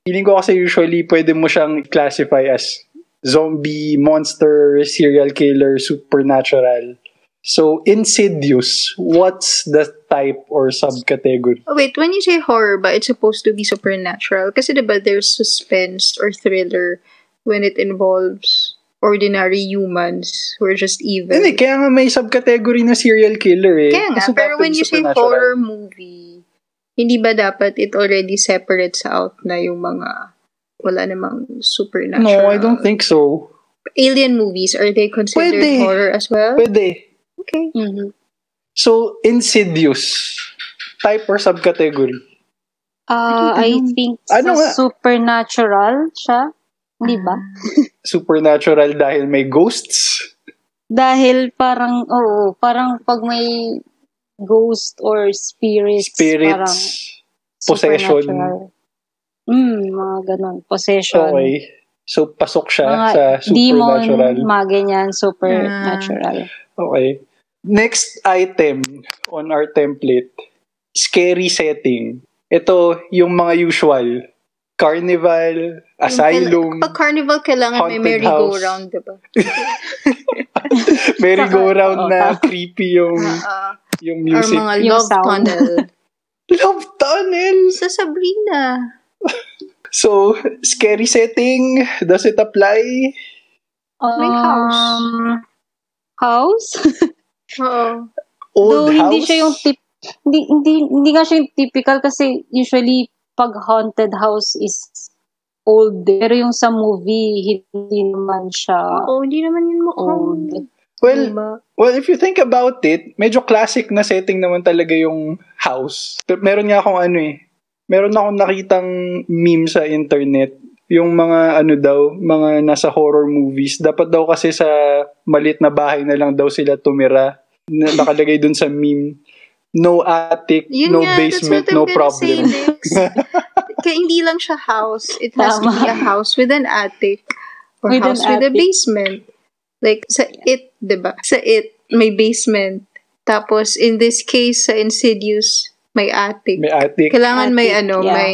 Feeling ko kasi usually pwede mo siyang classify as zombie, monster, serial killer, supernatural. So, Insidious, what's the type or subcategory? Oh, wait, when you say horror ba, it's supposed to be supernatural? Kasi diba there's suspense or thriller when it involves ordinary humans who are just evil. Hindi, kaya nga may subcategory na serial killer eh. Kaya nga, pero when you say horror movie, hindi ba dapat it already separates out na yung mga wala namang supernatural? No, I don't think so. Alien movies, are they considered Pwede. horror as well? Pwede. Okay. Mhm. So, Insidious, type or subcategory? Ah, I think Ano nga? sa supernatural siya. Di ba? [laughs] Supernatural dahil may ghosts? Dahil parang, oo, parang pag may ghost or spirits, parang Spirits? Possession? supernatural. Hmm, mga ganun. Possession. Okay. So, pasok siya Mga sa demon, supernatural. mga ganyan, supernatural. Okay. Next item on our template, scary setting. Ito, yung mga usual. Carnival, asylum, Pag carnival, kailangan may merry-go-round, diba? [laughs] merry-go-round Saka- na [laughs] creepy yung, Ah, yung or music. mga Yung love sound. tunnel. [laughs] Love Tunnel! Sa Sabrina. So, scary setting, does it apply? May house. Um, house? Oo. Old Though house? hindi siya yung tip hindi hindi hindi nga siya yung typical kasi usually pag haunted house is old. Pero yung sa movie hindi naman siya Oo, hindi naman yun mukhang... old. Well, diba? Well, if you think about it, medyo classic na setting naman talaga yung house. Pero Meron nga akong ano eh, meron akong nakitang meme sa internet. Yung mga ano daw, mga nasa horror movies. Dapat daw kasi sa malit na bahay na lang daw sila tumira. Na, nakalagay dun sa meme. No attic, Yun no nga, basement, no problem. [laughs] Kaya hindi lang siya house. It has to be a Tama. house with an attic or With an house with a attic. basement. Like, sa it, di ba? Sa it, may basement. Tapos, in this case, sa Insidious, may attic. May attic. Kailangan may Attic, ano, yeah. may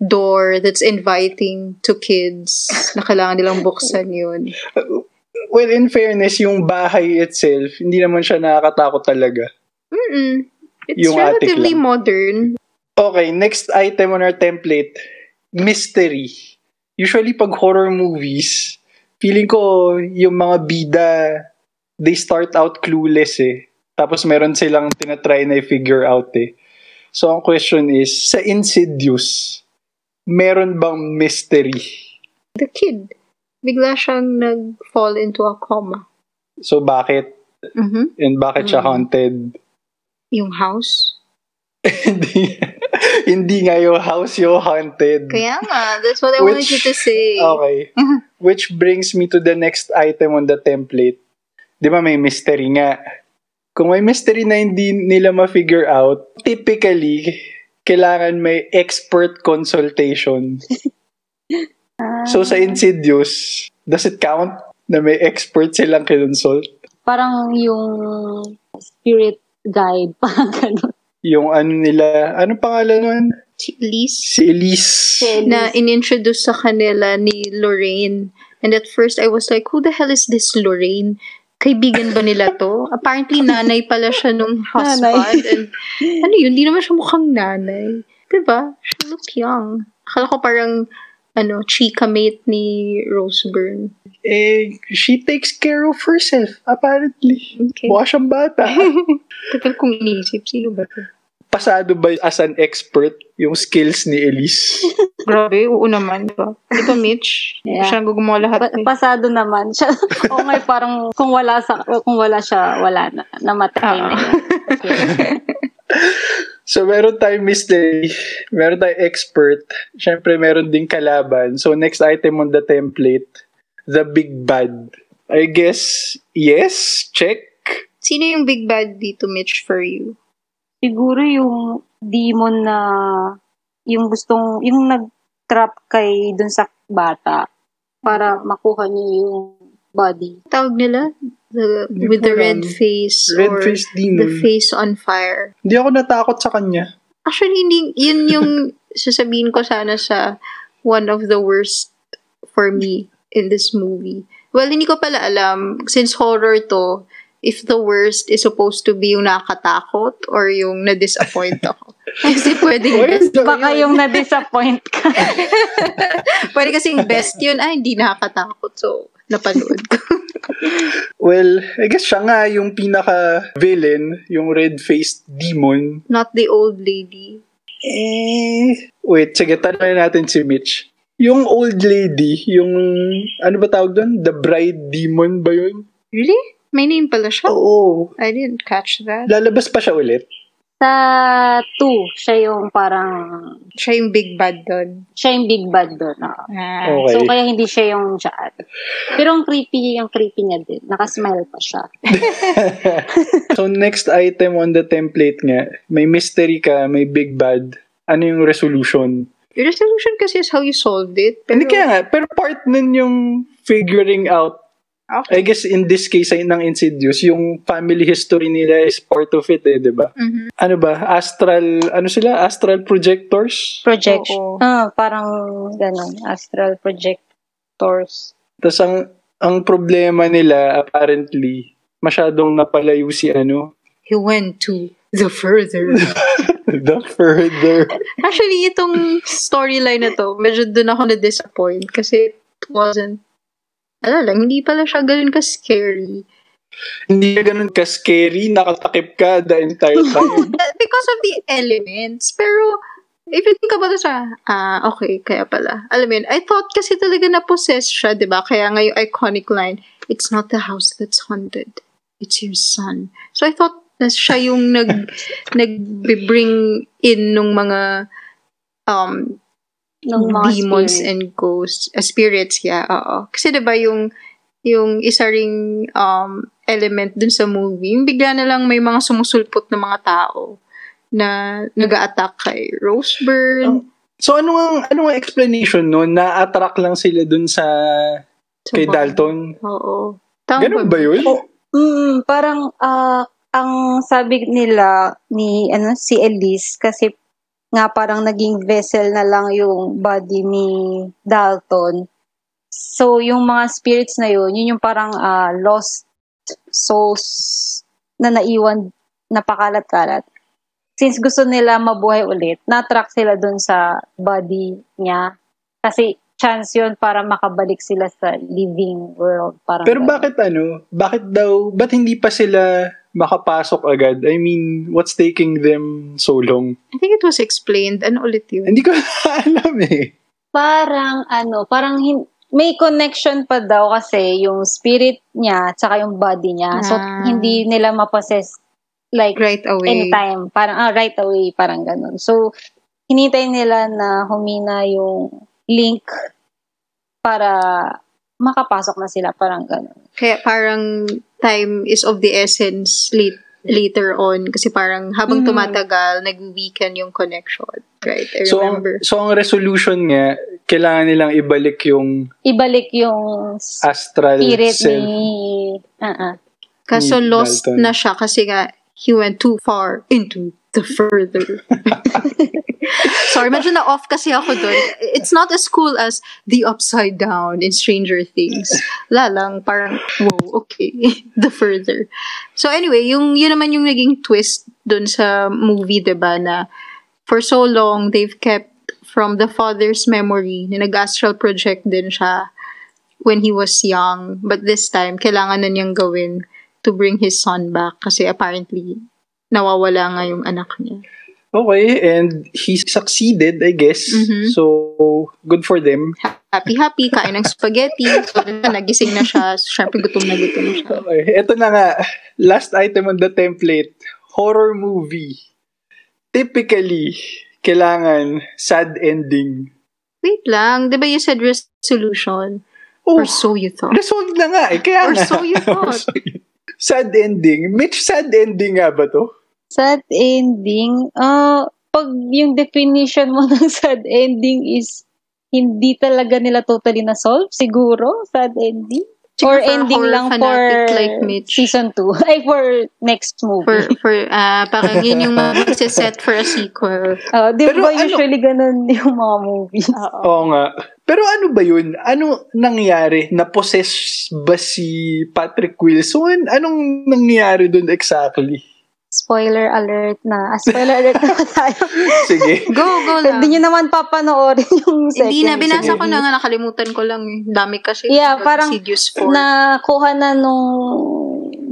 door that's inviting to kids na kailangan nilang buksan yun. Well, in fairness, yung bahay itself, hindi naman siya nakakatakot talaga. Mm-mm. It's Yung relatively modern. Okay, next item on our template, mystery. Usually pag horror movies, feeling ko yung mga bida, they start out clueless eh. Tapos meron silang tinatry na i-figure out eh. So ang question is, sa Insidious, meron bang mystery? The kid, bigla siyang nag-fall into a coma. So bakit? Mhm. And bakit siya Mm. haunted? Yung house. [laughs] hindi, hindi nga yung house yung haunted. Kaya nga, that's what I wanted Which- you to say. Okay. Which brings me to the next item on the template. Di ba may mystery nga? Kung may mystery na hindi nila ma-figure out, typically, kailangan may expert consultation. [laughs] So sa Insidious, does it count na may expert silang kinonsult? Parang yung spirit guide, [laughs] parang ganun. Yung ano nila, ano pangalan nun? Si Elise, Si Elise. na in-introduce sa kanila ni Lorraine. And at first, I was like, who the hell is this Lorraine? Kaibigan ba nila to? [laughs] Apparently, nanay pala siya nung husband. And ano yun, hindi naman siya mukhang nanay. Diba? She looked young. Akala ko parang, ano, chika mate ni Rose Byrne. Eh, she takes care of herself, apparently. Okay. Mukha siyang bata. [laughs] Tagal kong inisip, sino ba to? pasado ba as an expert yung skills ni Elise? [laughs] Grabe, oo naman, diba? Di ba, Mitch? Yeah. Siya ang gumawa lahat. Pa- eh. pasado naman siya. [laughs] o ngay parang kung wala sa kung wala siya, wala na. Namatay na. Ah. yun. So, meron tayong mystery, meron tayong expert, syempre meron ding kalaban. So, next item on the template, the big bad. I guess, yes, check. Sino yung big bad dito, Mitch, for you? Siguro yung demon na yung gustong yung nag-trap kay dun sa bata para makuha niya yung body. Tawag nila? The, Hindi with the red alam. face Red or face the demon. face on fire. Hindi ako natakot sa kanya. Actually, hindi, yun yung [laughs] sasabihin ko sana sa one of the worst for me in this movie. Well, hindi ko pala alam, since horror to, if the worst is supposed to be yung nakakatakot or yung na-disappoint ako. [laughs] Kasi pwedeng best. the- Baka yung na-disappoint ka. [laughs] Pwede kasing best yun, ay, hindi nakakatakot. So, napanood ko. Well, I guess siya nga yung pinaka-villain, yung red-faced demon. Not the old lady. Eh, wait, sige, tanongin natin si Mitch. Yung old lady, yung, ano ba tawag doon? The Bride Demon ba yun? Really? May name pala siya? Oo. I didn't catch that. Lalabas pa siya ulit. Sa 2, siya yung parang, Siya yung big bad doon. siya yung big bad doon. oo. Ah. Okay. So, kaya hindi siya yung dyan. Pero ang creepy, ang creepy niya din. Nakasmile pa siya. [laughs] so, next item on the template nga, may mystery ka, may big bad. Ano yung resolution? Yung resolution kasi is how you solved it. Pero, Hindi kaya nga, pero part nun yung figuring out I Okay. guess in this case ay ng Insidious, yung family history nila is part of it eh, di ba? Mhm. Ano ba? Astral, ano sila? Astral projectors? Projection. Oo. Ah, parang ganun. Astral projectors. Tapos ang, ang problema nila, apparently, masyadong napalayo si ano, He went to the further. [laughs] the further. Actually, itong storyline na to, medyo dun ako na-disappoint kasi it wasn't, ano lang, hindi pala siya ganun ka-scary. Hindi ka ganun ka-scary, nakatakip ka the entire [laughs] time. Because of the elements. Pero, if you think about it, sa, ah, okay, kaya pala. Alam mo yun, I thought kasi talaga na-possess siya, di ba? Kaya nga yung iconic line, it's not the house that's haunted. It's your son. So I thought na siya yung nag, [laughs] nag-bring in nung mga um, Ng mga demons spirit. and ghosts, uh, spirits, yeah, oo. Kasi 'di ba yung yung isa ring um, element dun sa movie, yung bigla na lang may mga sumusulpot na mga tao na nag-a-attack kay Rosebird. so ano ang, ano ang explanation no? Na-attract lang sila dun sa sa kay. Dalton? Oo. Tama Ganun ba yun? Mm, parang ah, ang sabi nila ni ano si Elise kasi nga parang naging vessel na lang yung body ni Dalton. So yung mga spirits na yun, yun yung parang ah, lost souls na naiwan na pakalat-kalat. Since gusto nila mabuhay ulit, na-track sila dun sa body niya. Kasi chance yun para makabalik sila sa living world. Parang Pero ganun. bakit ano? Bakit daw, ba't hindi pa sila makapasok agad? I mean, what's taking them so long? I think it was explained. Ano ulit yun? Hindi ko [laughs] alam eh. parang ano, parang hin- may connection pa daw kasi yung spirit niya tsaka yung body niya. So, Ah. hindi nila mapossess like Right away. anytime. Parang, ah, right away, parang ganun. So, hinintay nila na humina yung link para makapasok na sila. Parang ganun. Kaya parang time is of the essence late, later on. Kasi parang habang Mhm. tumatagal, nag-weaken yung connection. Right? I So, ang, remember. so ang resolution nga, kailangan nilang ibalik yung Ibalik yung astral spirit self. ni... Uh-uh. Kaso ni lost Dalton. na siya kasi nga he went too far into the further. [laughs] Sorry, medyo na-off kasi ako dun. It's not as cool as The Upside Down in Stranger Things. Wala lang, parang, whoa, okay. [laughs] the further. So anyway, yung, yun naman yung naging twist dun sa movie, 'di ba na for so long, they've kept from the father's memory na nag-astral project din siya when he was young. But this time, kailangan na niyang gawin to bring his son back kasi apparently nawawala nga yung anak niya. Okay, and he succeeded, I guess. Mhm. So, good for them. Happy-happy, kain ng spaghetti. So, nagising na siya. So, syempre, gutom na gutom na siya. Okay, eto na nga. Last item on the template. Horror movie. Typically, kailangan sad ending. Wait lang. Di ba you said resolution? Oh, Or so you thought? resolved na nga eh. Kaya Or nga. so you [laughs] thought. Sad ending. Mitch, sad ending nga ba to? Sad ending, ah, pag yung definition mo [laughs] ng sad ending is hindi talaga nila totally na-solve, siguro, sad ending. Or ending lang for like [laughs] Mitch. season 2. [laughs] Ay, for next movie. For, for, ah, parang [laughs] yun yung set for a sequel. Uh, di Pero ba ano- usually ganun yung mga movies? Oo nga. Pero ano ba yun? Ano nangyari? Na-possess ba si Patrick Wilson? Anong nangyari dun exactly? Spoiler alert na. Ah, spoiler alert na tayo. [laughs] Sige. Go, go lang. Hindi nyo naman papanoorin [laughs] yung second Hindi na, binasa series. ko na nga, nakalimutan ko lang eh. Dami kasi. Yeah, parang Insidious 4. Nakuha na nung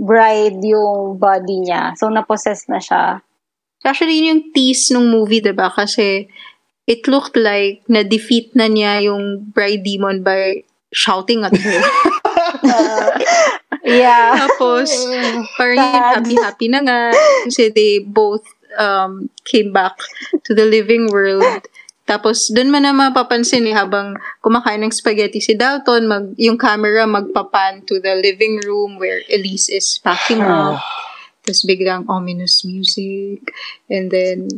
bride yung body niya. So, napossess na siya. Actually, yun yung tease nung movie, diba? Kasi it looked like na-defeat na niya yung bride demon by shouting at her. [laughs] Yeah. Tapos, [laughs] parang yun, happy-happy na nga. Kasi they both um, came back to the living world. Tapos, doon man na mapapansin eh, habang kumakain ng spaghetti si Dalton, mag, yung camera magpapan to the living room where Elise is packing up. Tapos biglang ominous music. And then,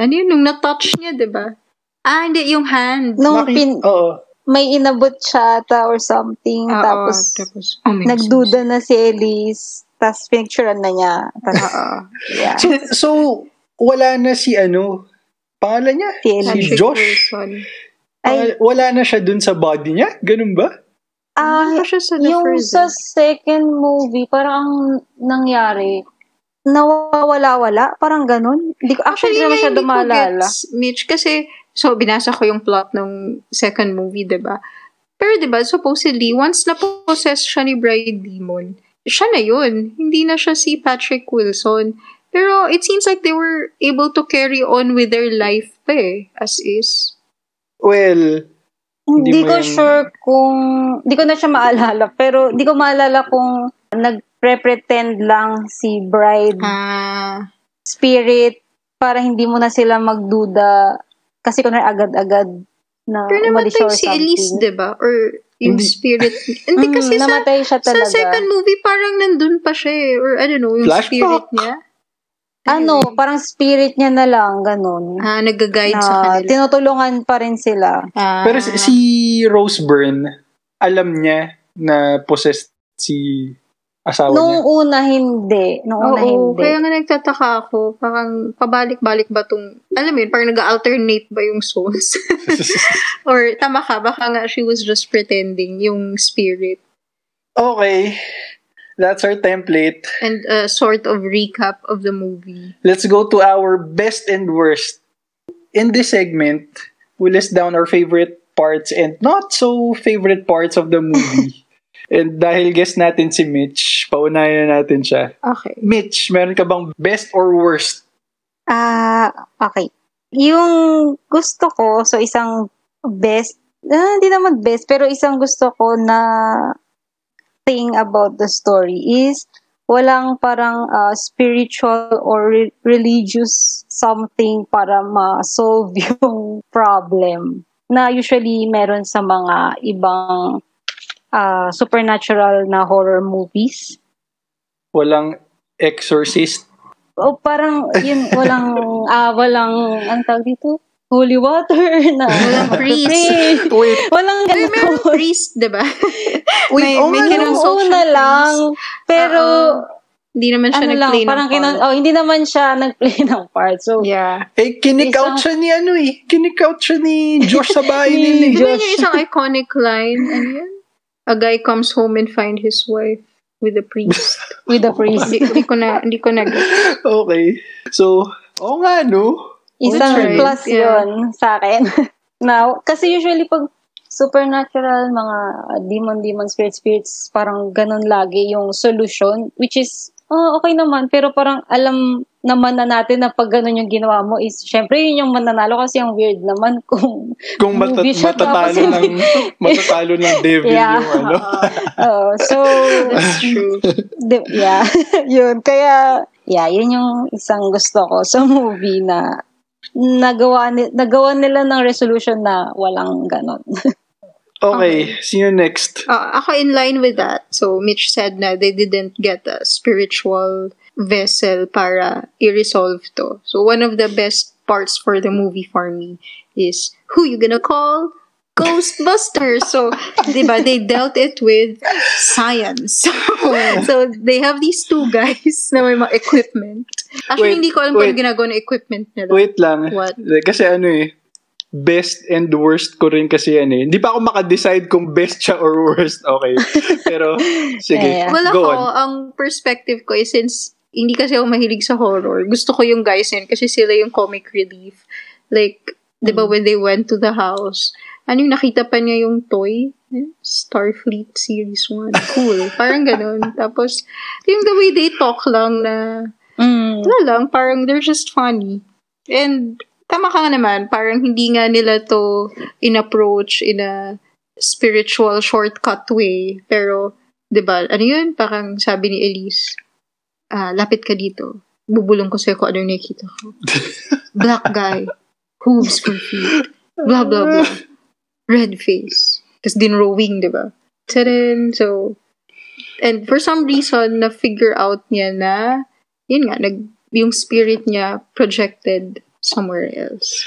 ano yun, nung na-touch niya, di ba? Ah, hindi, yung hand. Nung Maki- pin, Oo. May inabot siya ata or something. Oo, tapos, tapos ominous nagduda na si Elise. Tapos, pinicturean na niya. Tapos, Oo. yeah. So, so, wala na si ano, pangalan niya? Si Si Elise. Josh? Wilson. Pangal- wala na siya dun sa body niya? Ganun ba? Ah, siya sa the yung first sa eh? second movie, parang ang nangyari, nawawala-wala. Parang ganun. Hindi ko, actually, Actually, hindi naman siya dumalala. gets, Mitch, kasi, so, binasa ko yung plot ng second movie, di ba? Pero, di ba, supposedly, once na-possess siya ni Bride Demon, siya na yun. Hindi na siya si Patrick Wilson. Pero, it seems like they were able to carry on with their life pa eh, as is. Well, Hindi ko yan- sure kung, hindi ko na siya maalala, pero hindi ko maalala kung nagpre-pretend lang si bride Ah, spirit para hindi mo na sila magduda kasi kung agad-agad na pero umalis siya namatay or si something. Elise, di ba? Or yung Hindi. spirit. Hindi Mm, kasi sa, namatay siya sa talaga. second movie, parang nandun pa siya eh. Or I don't know, yung Flashback. spirit niya. ano, parang spirit niya na lang, ganun. Ah, nag-guide sa na kanila. tinutulungan pa rin sila. Ah. pero si, si Rose Byrne, alam niya na possessed si asawa Nung niya. una, hindi. Nung una, Oo, hindi. kaya nga nagtataka ako, parang pabalik-balik ba tong, alam mo yun, parang nag-alternate ba yung souls? [laughs] Or tama ka, baka nga she was just pretending yung spirit. Okay. That's our template. And a sort of recap of the movie. Let's go to our best and worst. In this segment, we list down our favorite parts and not so favorite parts of the movie. [laughs] and dahil guest natin si Mitch, paunayan na natin siya. Okay. Mitch, meron ka bang best or worst? Ah, okay. Yung gusto ko, so isang best, ah, hindi naman best, pero isang gusto ko na thing about the story is walang parang ah, spiritual or re- religious something para ma-solve [laughs] yung problem na usually meron sa mga ibang ah, supernatural na horror movies. Walang exorcist? O parang yun [laughs] walang ah walang ang tawag dito holy water na Walang priest. Priest. [laughs] Wait, walang May meron ganun. priest, di ba? [laughs] Wait, may, oh may kinonsultation priest. lang, pero Hindi naman siya ano lang, nag-play parang ng kinon, part. oh, hindi naman siya nag-play ng part. So, Yeah. eh, kinik-out siya ni ano eh. Kinik-out siya ni Josh sa bahay Ni nila eh. Josh. yung isang iconic line? Ano yun? A guy comes home and find his wife with a priest. [laughs] with the priest. hindi, ko na, hindi ko na Okay. So, oo nga no. Isang right. plus Yeah. yun sa akin. [laughs] Now, kasi usually pag supernatural, mga demon, demon, spirit, spirits, parang ganun lagi yung solution, which is, oh, okay naman, pero parang alam naman na natin na pag ganun yung ginawa mo is, syempre yun yung mananalo kasi ang weird naman [laughs] kung Kung mata- movie siya, [laughs] matatalo ng matatalo [laughs] ng devil Yeah. yung ano. Oh, so, That's true. yeah, yun. Kaya, yeah, yun yung isang gusto ko sa movie na nagawa, ni- nagawa nila ng resolution na walang ganon. Okay, sino next? Uh, ako in line with that. So, Mitch said na they didn't get a spiritual vessel para i-resolve to. So, one of the best parts for the movie for me is who you gonna call? Ghostbusters. So, [laughs] di ba, they dealt it with science. [laughs] so, they have these two guys na may mga equipment. Actually, Wait, hindi ko alam wait. kung ginagawa ng equipment nila. Wait lang. What? Kasi ano eh, best and worst ko rin kasi yan eh. Hindi pa ako makadecide kung best siya or worst. Okay. [laughs] Pero, sige. Yeah. Well, Go ako, on. ang perspective ko is since hindi kasi ako mahilig sa horror, gusto ko yung guys yun kasi sila yung comic relief. Like, di ba, when they went to the house, ano yung nakita pa niya yung toy? Starfleet Series 1. Cool. [laughs] Parang ganun. Tapos, yung the way they talk lang na, Mm. wala lang, parang they're just funny. And, tama ka nga naman, parang hindi nga nila to in-approach in a spiritual shortcut way. Pero, di ba, ano yun? Parang sabi ni Elise, ah, lapit ka dito. Bubulong ko sa'yo kung ano yung nakikita ko. [laughs] Black guy. Hooves for feet. Blah, blah, blah. Red face. Tapos dinrowing, di ba? Tadam! So, and for some reason, na-figure out niya na, yun nga, nag, yung spirit niya projected somewhere else.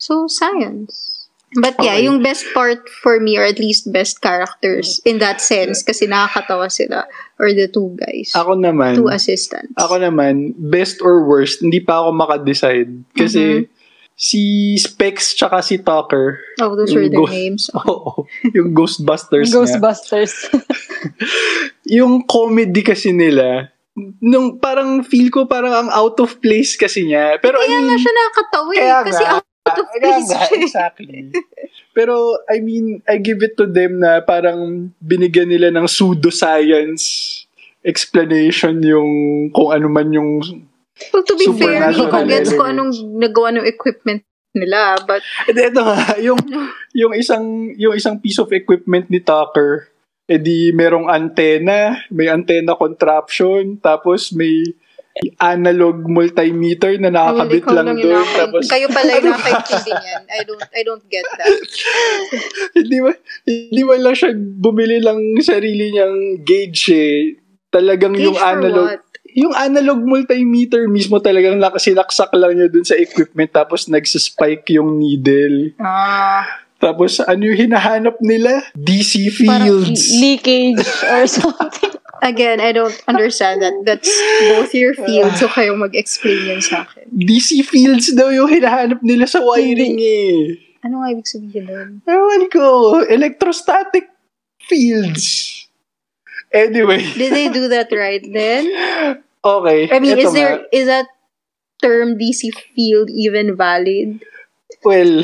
So, science. But yeah, Okay. yung best part for me, or at least best characters in that sense, kasi nakakatawa sila, or the two guys. Ako naman, two assistants. ako naman, best or worst, hindi pa ako makadecide. Kasi, si Specs tsaka si Tucker, oh, those were their go- names. [laughs] oo, yung Ghostbusters. Ghostbusters. [laughs] yung comedy kasi nila, nung parang feel ko parang ang out of place kasi niya. Pero I Kaya mean, nga siya nakakatawa eh. Kasi nga. out of Kaya place nga, eh. exactly. Pero, I mean, I give it to them na parang binigyan nila ng pseudoscience explanation yung kung ano man yung Well, to be fair, hindi ko gets elements. anong nagawa ng equipment nila. But, Ito, ito nga, [laughs] yung, yung isang, yung isang piece of equipment ni Tucker, edi merong antena, may antena contraption, tapos may analog multimeter na nakakabit lang yung doon. nakaka- Tapos, kayo pala yung nakakaintindi niyan. I don't, I don't get that. [laughs] hindi ba, hindi ba lang siya bumili lang sarili niyang gauge eh. Talagang yung Gauge for analog, what? yung analog multimeter mismo talagang nakasinaksak lang niya dun sa equipment tapos nagsispike yung needle. Ah. Tapos ano yung hinahanap nila? DC Parang fields. leakage or [laughs] something. Again, I don't understand that. That's both your fields, so kayo mag-explain yan sa akin. DC fields daw yung hinahanap nila sa wiring eh. Ano nga ibig sabihin nun? Ewan ko, electrostatic fields. Anyway, Did they do that right then? [laughs] okay. I mean, is there nga. is that term DC field even valid? Well,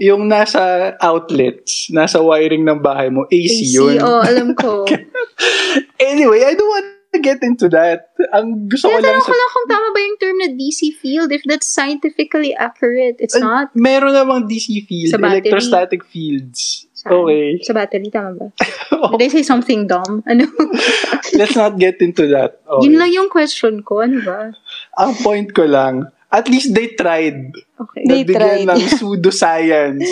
yung nasa outlets, nasa wiring ng bahay mo, AC, yun. oh, alam ko. [laughs] Anyway, I don't want to get into that. Ang gusto ko lang sa... ko lang kung tama ba yung term na DC field, if that's scientifically accurate. It's Uh, not. Meron namang DC field, Sa battery. electrostatic fields. Saan? Okay. Sa battery, tama ba? [laughs] Did I say something dumb? Ano? [laughs] Let's not get into that. Okay. Yun lang yung question ko. Ano ba? Ang point ko lang, at least they tried. Okay. They Nabigyan tried. ng [laughs] pseudoscience.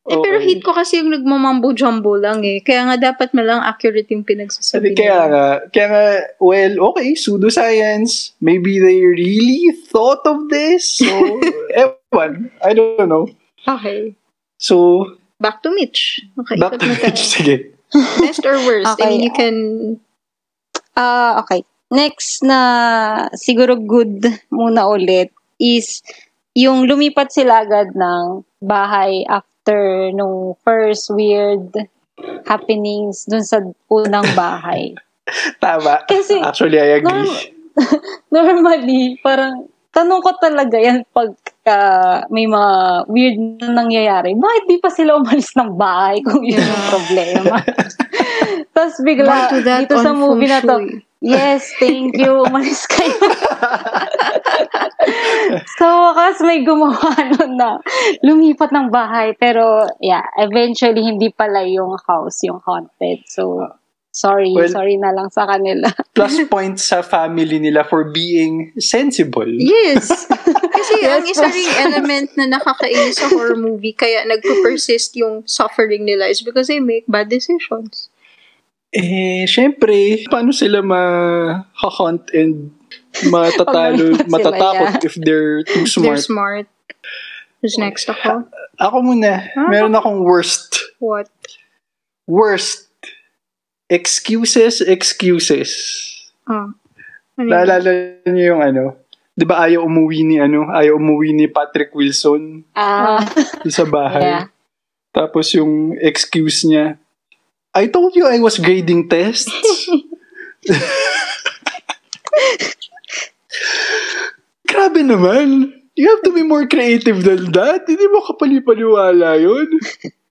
Eh, pero Okay. hate ko kasi yung nagmamambo-jumbo lang eh. Kaya nga dapat malang accurate yung pinagsasabi kaya nila. nga, kaya nga, well, okay, pseudoscience. Maybe they really thought of this. So, [laughs] ewan. I don't know. Okay. So, Back to Mitch. Okay, back to tayo. [laughs] Sige. Best or worst? I Okay. mean, you can... Ah, okay. Next na siguro good muna ulit is yung lumipat sila agad ng bahay after nung first weird happenings dun sa unang bahay. [laughs] Tama. Kasi- Actually, I agree. Norm- [laughs] normally, parang tanong ko talaga yan pag may mga weird na nangyayari. Bakit di pa sila umalis ng bahay kung yun yung problema? [laughs] Tapos bigla, dito sa movie na to, shui. Yes, thank you, umalis kayo. [laughs] so, wakas may gumawa nun na lumipat ng bahay. Pero, yeah, eventually, hindi pala yung house yung haunted. So, sorry, Well- sorry na lang sa kanila. Plus [laughs] points sa family nila for being sensible. Yes. [laughs] Kasi ang Yes, isa boss. ring element na nakakainis sa horror movie kaya nagpo-persist yung suffering nila is because they make bad decisions. Eh, syempre, paano sila ma-hunt and matatalo, matatakot yeah. if they're too They're smart? smart. Who's next ako? Ako muna. Ah. Meron akong worst. What? Worst. Excuses, excuses. Ah. Ano? Naalala niyo yung ano? Di ba ayaw umuwi ni ano? Ayaw umuwi ni Patrick Wilson Ah, sa bahay. yeah. Tapos yung excuse niya, I told you I was grading tests. [laughs] Grabe naman. You have to be more creative than that. Hindi mo kapalipaliwala yun.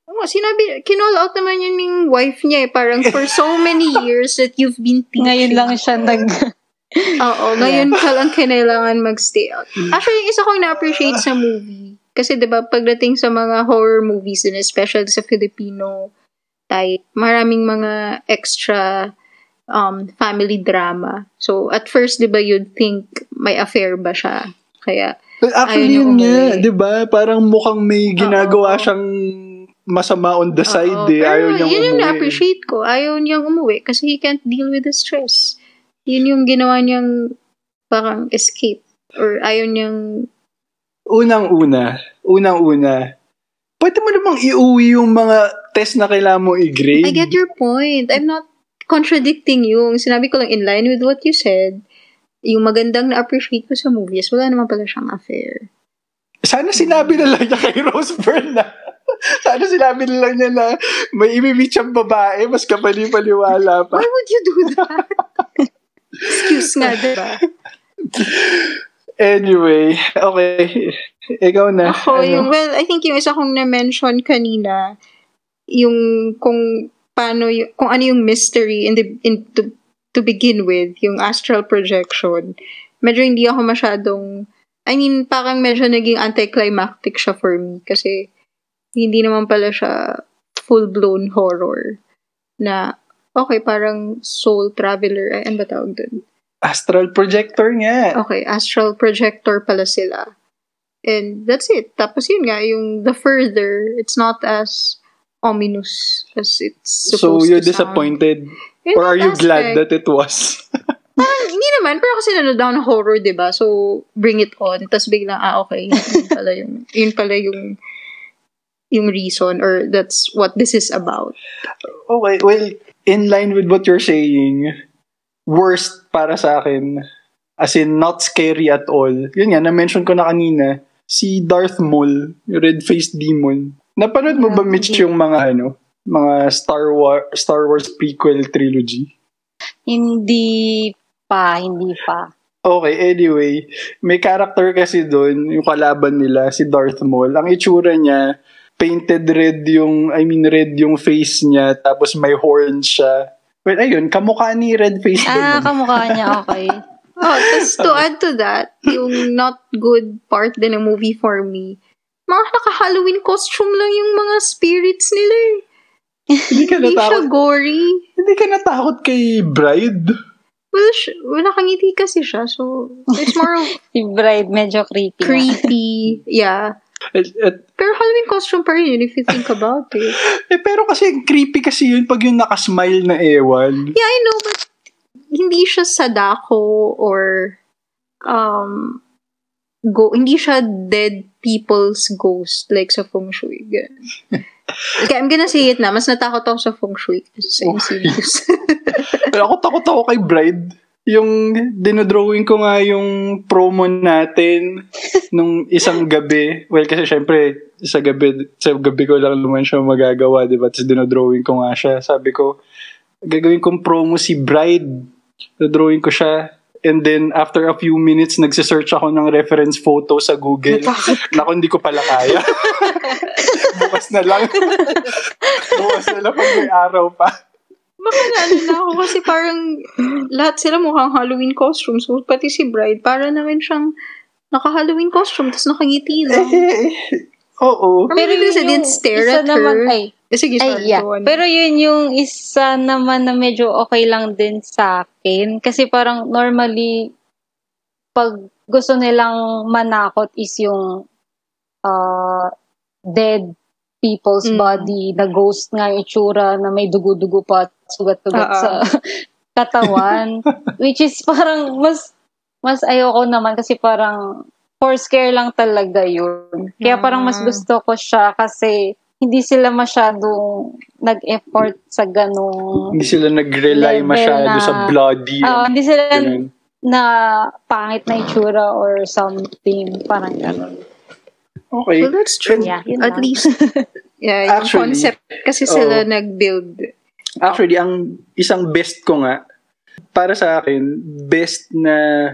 Oo, sinabi, kinall out naman yun ng wife niya eh. Parang for so many years that you've been teaching. Ngayon lang siya nag... Oo, ngayon ka lang kailangan mag-stay out. Actually, yung isa kong na-appreciate sa movie. Kasi 'di ba pagdating sa mga horror movies and especially sa Filipino type, maraming mga extra um, family drama. So, at first, 'di ba, you'd think may affair ba siya? Kaya, But actually, Ayaw yun niya nga, di ba? Parang mukhang may ginagawa Oo. siyang masama on the side oo. eh. Ayaw Pero niyang yun yung umuwi. na-appreciate ko. Ayaw niyang umuwi kasi he can't deal with the stress. Yun yung ginawa niyang parang escape. Or ayaw niyang Unang-una, unang-una, pwede mo namang iuwi yung mga test na kailangan mo i-grade. I get your point. I'm not contradicting you. Sinabi ko lang in line with what you said. Yung magandang na-appreciate ko sa movies, wala naman pala siyang affair. Sana sinabi na lang niya kay [laughs] Rose Byrne na sana sinabi na lang niya na may imimit siyang babae, mas kapali-paliwala pa. Why would you do that? [laughs] Excuse nga, diba? Anyway, okay. Ikaw na. Ako, Ano? yung, well, I think yung isa kong na-mention kanina, yung kung paano, yung, kung ano yung mystery in the, in, to, to begin with, yung astral projection. Medyo hindi ako masyadong, I mean, parang medyo naging anticlimactic siya for me kasi hindi naman pala siya full-blown horror na, okay, parang soul traveler, ay, ano ba tawag dun? Astral projector nga. Okay, astral projector pala sila. And that's it. Tapos yun nga, yung the further, it's not as ominous as it's So, supposed you're to sound. disappointed? In Or are you that glad aspect, that it was? [laughs] Parang, hindi naman, pero kasi nanood ng horror, di ba? So, bring it on. Tapos biglang, ah, okay, yun pala yung, yun pala yung, yung reason or that's what this is about. Okay, well, in line with what you're saying, worst para sa akin, as in not scary at all, yun nga, na-mention ko na kanina, si Darth Maul, yung red-faced demon. Napanood mo ba, Mitch, yung mga ano, mga Star Wars Star Wars prequel trilogy? Hindi pa, hindi pa. Okay, anyway, may character kasi doon, yung kalaban nila, si Darth Maul. Ang itsura niya, painted red yung, I mean red yung face niya, tapos may horns siya. Well, ayun, kamukha ni Red Face Ah, kamukha niya, [laughs] okay. Oh, tapos to add to that, yung not good part din ng movie for me, mga naka-Halloween costume lang yung mga spirits nila eh. Hindi ka Hindi siya natakot, gory. hindi ka natakot kay Bride? Well, sh- well, nakangiti kasi siya. So, it's more of [laughs] Si Bride, medyo creepy. creepy. Yeah. At, at, Pero Halloween costume pa rin yun if you think about it. [laughs] eh, pero kasi creepy kasi yun pag yung nakasmile na ewan. Yeah, I know, but hindi siya sadako or um go hindi siya dead people's ghost like sa feng shui. [laughs] Okay, I'm gonna say it na. Mas natakot ako sa feng shui kasi sa MCUs. [laughs] Pero ako takot ako kay Bride. Yung dinodrawing ko nga yung promo natin [laughs] nung isang gabi. Well, kasi syempre, sa gabi, sa gabi ko lang naman siya magagawa, di ba? Tapos dinodrawing ko nga siya. Sabi ko, gagawin kong promo si Bride. Dodrawing ko siya. And then, after a few minutes, nagsisearch ako ng reference photo sa Google. Naku, hindi ko pala kaya. [laughs] Bukas na lang. Bukas na lang pag may araw pa. Baka na na ako kasi parang lahat sila mukhang Halloween costume. So, pati si Bride, para naman siyang naka-Halloween costume tapos nakangiti lang. [laughs] Oo. Maybe because I yung didn't stare isa at naman, her. ay, Eh, sige, ay, sorry. yeah. go on. Pero yun yung isa naman na medyo okay lang din sa akin. Kasi parang normally, pag gusto nilang manakot is yung uh, dead people's Mm. body, na ghost nga yung itsura, na may dugo-dugo pa at sugat-sugat Oo. sa [laughs] katawan. [laughs] which is parang mas mas ayoko naman kasi parang for scare lang talaga yun. Kaya parang mas Ah. gusto ko siya kasi hindi sila masyadong nag-effort sa ganong Hindi sila nag-rely masyado na- sa bloody. And hindi sila ganun. na pangit na itsura or something. Parang gano'n. Okay. Well, that's true. Yeah, At lang. least, [laughs] yeah, yung Actually, concept kasi sila oo. nag-build. Actually, ang isang best ko nga, para sa akin, best na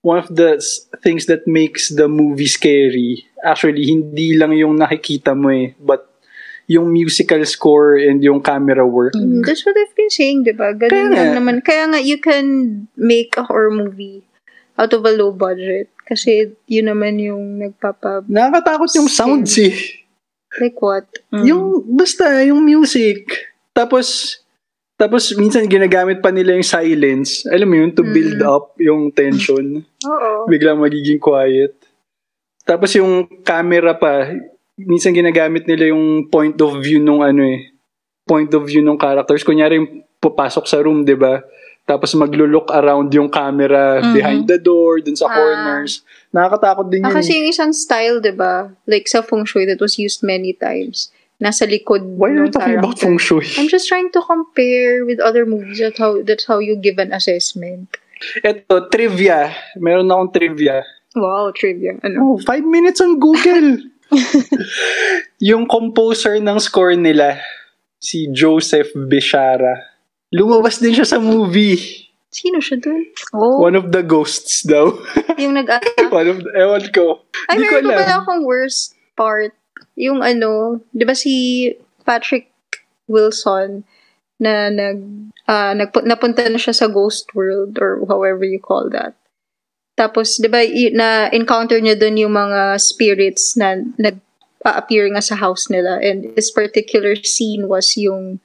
one of the things that makes the movie scary, actually, hindi lang yung nakikita mo eh, but yung musical score and yung camera work. Mm, That's what I've been saying, di ba? Kaya Ganun nga. lang naman. Kaya nga, you can make a horror movie out of a low budget. Kasi yun naman yung nagpapa... Nakakatakot yung sounds eh. Like what? Mm. Yung, basta, yung music. Tapos, tapos minsan ginagamit pa nila yung silence. Alam mo yun, to build Mm. up yung tension. [laughs] Oo. Biglang magiging quiet. Tapos yung camera pa, minsan ginagamit nila yung point of view nung ano eh. Point of view nung characters. Kunyari yung papasok sa room, di ba? Tapos maglo-look around yung camera Mhm. behind the door, dun sa Ah. corners. Nakakatakot din Ah, yun. kasi eh. yung isang style, di ba? Like sa feng shui that was used many times. Nasa likod Why are you ng talking about character. feng shui? I'm just trying to compare with other movies. That's how, that's how you give an assessment. Eto, trivia. Meron akong trivia. Wow, trivia. Ano? Oh, five minutes on Google. [laughs] [laughs] yung composer ng score nila, si Joseph Bishara, lumabas din siya sa movie. Sino siya dun? Oh, One of the ghosts daw. [laughs] Yung nag-attack? One of the, ewan ko. Ay, ko meron alam. pala akong worst part. Yung ano, di ba si Patrick Wilson na nag, ah, nagpu- napunta na siya sa ghost world or however you call that. Tapos, di ba, y- na-encounter niya doon yung mga spirits na nag-appear nga sa house nila. And this particular scene was yung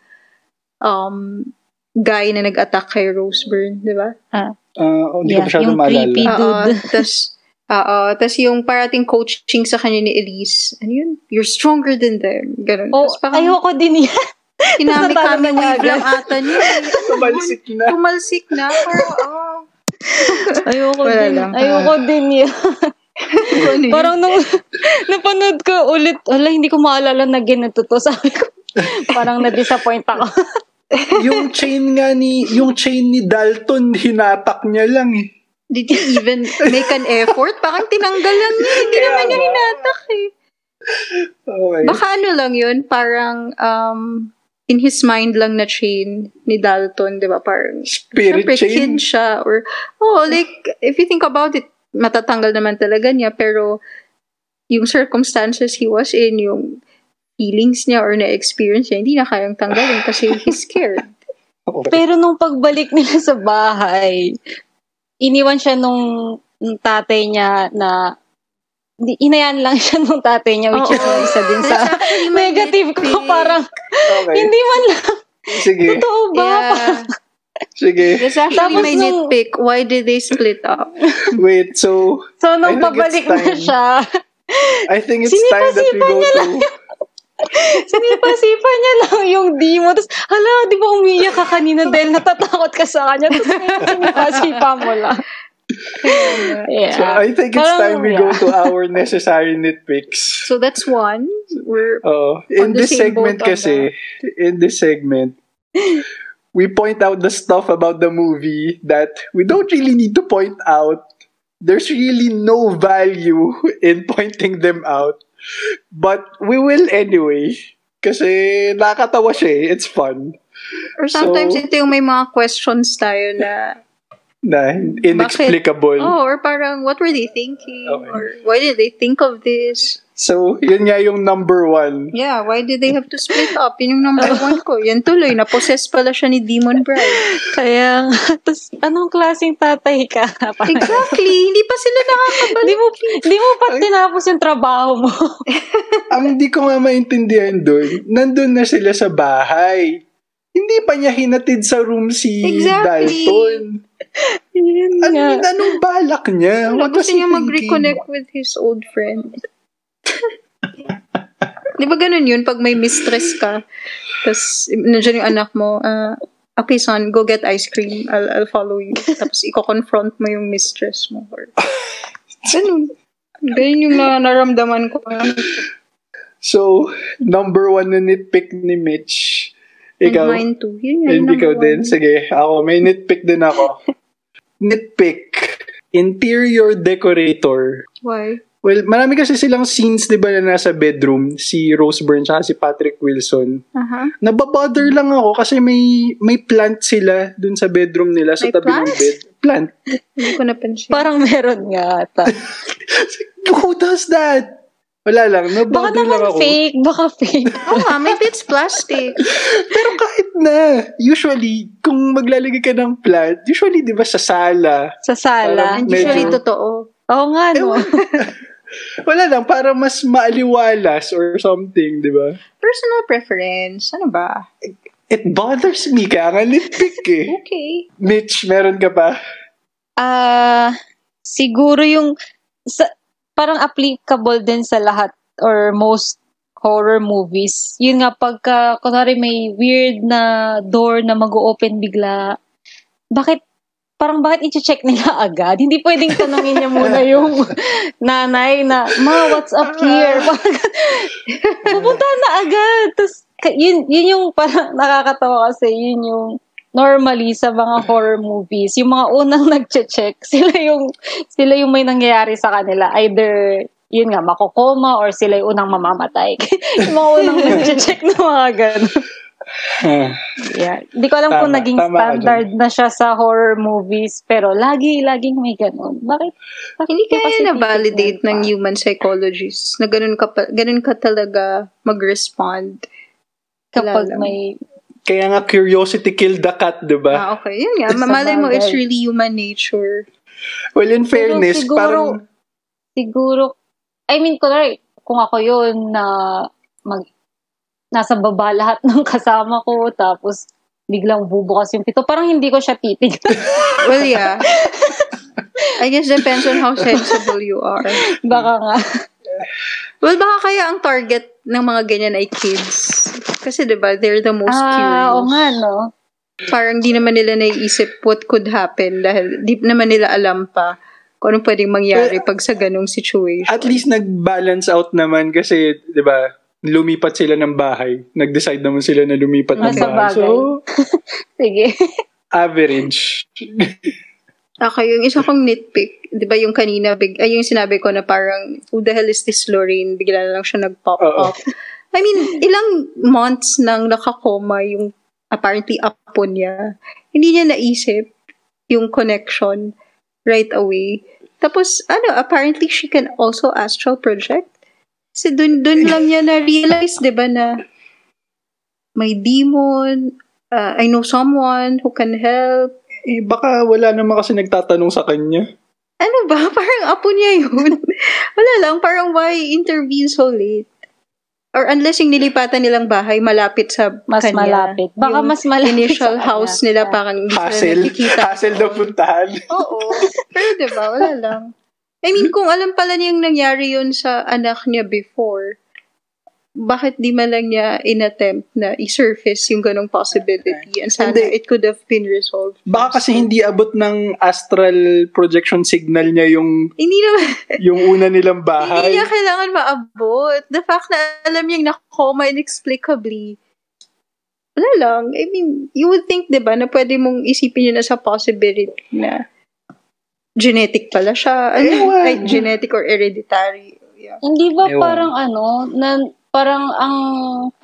um, guy na nag-attack kay Roseburn, di ba? Ah, oh, hindi Yeah, ko masyado yung maalala. creepy. dude. Tapos, Oo. Tapos yung parating coaching sa kanya ni Elise, ano yun? You're stronger than them. Ganun. oh Tapos parang ayoko din yan. kinami kami wave lang ata niya. [laughs] Tumalsik na. Tumalsik na. Parang, oh. [laughs] Ayoko Wala din. lang. Ayoko din yan. Ano yun? Parang nung [laughs] napanood ko ulit, wala, hindi ko maalala na ganito to. [laughs] Sabi ko, parang na-disappoint ako. yung chain nga ni, yung chain ni Dalton, hinatak niya lang eh. Did he even make an effort? Parang tinanggal lang niya. Hindi Kaya naman niya hinatak eh. Okay. Baka ano lang yun, parang um, in his mind lang na chain ni Dalton, di ba? Parang, Spirit syempre, chain. kid siya. Or, oh, like, if you think about it, matatanggal naman talaga niya. Pero, yung circumstances he was in, yung feelings niya or na-experience niya, hindi na kayang tanggalin kasi he's scared. [laughs] Pero nung pagbalik nila sa bahay, iniwan siya nung, nung tatay niya na di, inayan lang siya nung tatay niya which is Oo. isa din sa negative ko parang Okay. hindi man lang Sige. totoo ba Yeah. Sige. That's actually Tapos my nung- nitpick. Why did they split up? Wait, so, so nung pabalik na siya I think it's time that we go to... lang. sinipa-sipa niya lang yung demo tapos hala di ba umiyak ka kanina dahil natatakot ka sa kanya tapos sinipa-sipa mo lang yeah So, I think it's time we go to our necessary nitpicks. So that's one. We're Oh, in this segment kasi, in this segment, we point out the stuff about the movie that we don't really need to point out. There's really no value [laughs] in pointing them out. But we will anyway. Kasi nakakatawa siya eh. It's fun. Or sometimes So- ito yung may mga questions tayo na, Na inexplicable. oh, or parang, what were they thinking? Okay. Or why did they think of this? So, yun nga yung number one. Yeah, why did they have to split up? Yun yung number [laughs] one ko. Yan tuloy, na-possess pala siya ni Demon Bride. kaya [laughs] tapos anong klaseng tatay ka Parang- [laughs] Exactly, hindi pa sila nakakabalik. di mo di mo pa tinapos yung trabaho mo Ang hindi ko nga maintindihan doon, nandun na sila sa bahay. Hindi pa niya hinatid sa room si Exactly. Dalton. [laughs] yun Ano, nga anong balak niya? What was niya mag-reconnect with his old friend. [laughs] Di ba ganun yun? Pag may mistress ka, tapos nandiyan yung anak mo, ah, okay son, go get ice cream. I'll, I'll follow you. Tapos i-confront mo yung mistress mo. Or, [laughs] ganun. Ganyan yung na naramdaman ko. So, number one na nitpick ni Mitch. Ikaw. And mine too. Yun And ikaw number din. one. Sige, ako. May nitpick din ako. [laughs] nitpick. Interior decorator. Why? Well, marami kasi silang scenes, di ba, na nasa bedroom. Si Rose Byrne tsaka si Patrick Wilson. Aha. Nababother lang ako kasi may may plant sila dun sa bedroom nila sa May tabi ng plants? bed. Plant. Hindi ko napansin. Parang meron nga ata. [laughs] Who does that? Wala lang. Baka Nabother lang naman ako. fake. Baka fake. [laughs] Oo nga, maybe it's plastic. [laughs] Pero kahit na, usually, kung maglalagay ka ng plant, usually, di ba, sa sala. Sa sala. And usually Medyo- totoo. Oo nga, no? [laughs] Wala lang, para mas maaliwalas or something, di ba? Personal preference. Ano ba? It bothers me, kaya nga nitpick eh. Okay. Mitch, meron ka pa? Ah, siguro yung sa, parang applicable din sa lahat or most horror movies. Yun nga pagka kunwari may weird na door na mag-open bigla. Bakit parang bakit i-check nila [laughs] agad? Hindi pwedeng tanongin niya muna [laughs] yung nanay na, Ma, what's up here? [laughs] Parang, pupunta na agad. Tapos, yun, yun yung parang nakakatawa kasi, yun yung normally sa mga horror movies, yung mga unang [laughs] nagche-check, sila yung sila yung may nangyayari sa kanila. Either yun nga, makokoma or sila yung unang mamamatay. [laughs] yung mga unang [laughs] nagche-check na mga ganun. Yeah. Hindi ko alam kung Tama, naging tama ka standard na siya sa horror movies, pero lagi, laging may ganun. Bakit? bakit Hindi kaya na-validate ng pa? human psychologists na ganun ka, pa, ganun ka talaga mag-respond. kapag lang. may Kaya nga curiosity killed the cat, di ba? Ah, okay. Yun nga. Mamalay mo, it's really human nature. Well, in Pero fairness, siguro- parang... siguro, I mean, kunwari, kung ako yun na mag, nasa baba lahat ng kasama ko, tapos biglang bubukas yung pito, parang hindi ko siya titig. [laughs] Well, yeah. I guess depends on how sensible you are. Baka nga. [laughs] Well, baka kaya ang target ng mga ganyan ay kids. Kasi 'di ba, they're the most ah, curious. oo nga, no? Parang di naman nila naiisip what could happen dahil di naman nila alam pa kung anong pwedeng mangyari pag sa ganong situation. At least nag-balance out naman kasi, di ba, lumipat sila ng bahay. Nag-decide naman sila na lumipat ng Nasa bahay. bagay. So, [laughs] Sige. average. Okay, yung isa kong nitpick, di ba yung kanina, big, ay yung sinabi ko na parang, who the hell is this Lorraine? Bigla na lang siya nag-pop Oo. up. [laughs] I mean, ilang months nang nakakoma yung apparently apo niya. Hindi niya naisip yung connection right away. Tapos, ano, apparently she can also astral project. Kasi dun, dun lang niya na-realize, di ba, na may demon, uh, I know someone who can help, Eh, baka wala naman kasi nagtatanong sa kanya. ano ba? [laughs] Parang apo niya yun. [laughs] Wala lang, parang why intervene so late? Or unless yung nilipatan nilang bahay malapit sa Mas kanya. malapit. Baka Yung mas malapit initial sa kanya. house nila parang hindi sila Hassle. nakikita. Hassle daw puntahan. Oo. Pero diba, wala lang. I mean, kung alam pala niyang nangyari yun sa anak niya before, bakit di man lang niya inattempt na i-surface yung ganong possibility and sana Hindi. it could have been resolved. Baka kasi hindi abot ng astral projection signal niya yung Hindi naman, yung una nilang [laughs] Hindi bahay. niya kailangan maabot. The fact na alam niyang nakoma inexplicably. Wala lang. I mean, you would think, di ba, na pwede mong isipin yun as a possibility na genetic pala siya. Ano, Ewan. like, genetic or hereditary. Yeah. Hindi ba Ewan. parang ano, na, parang ang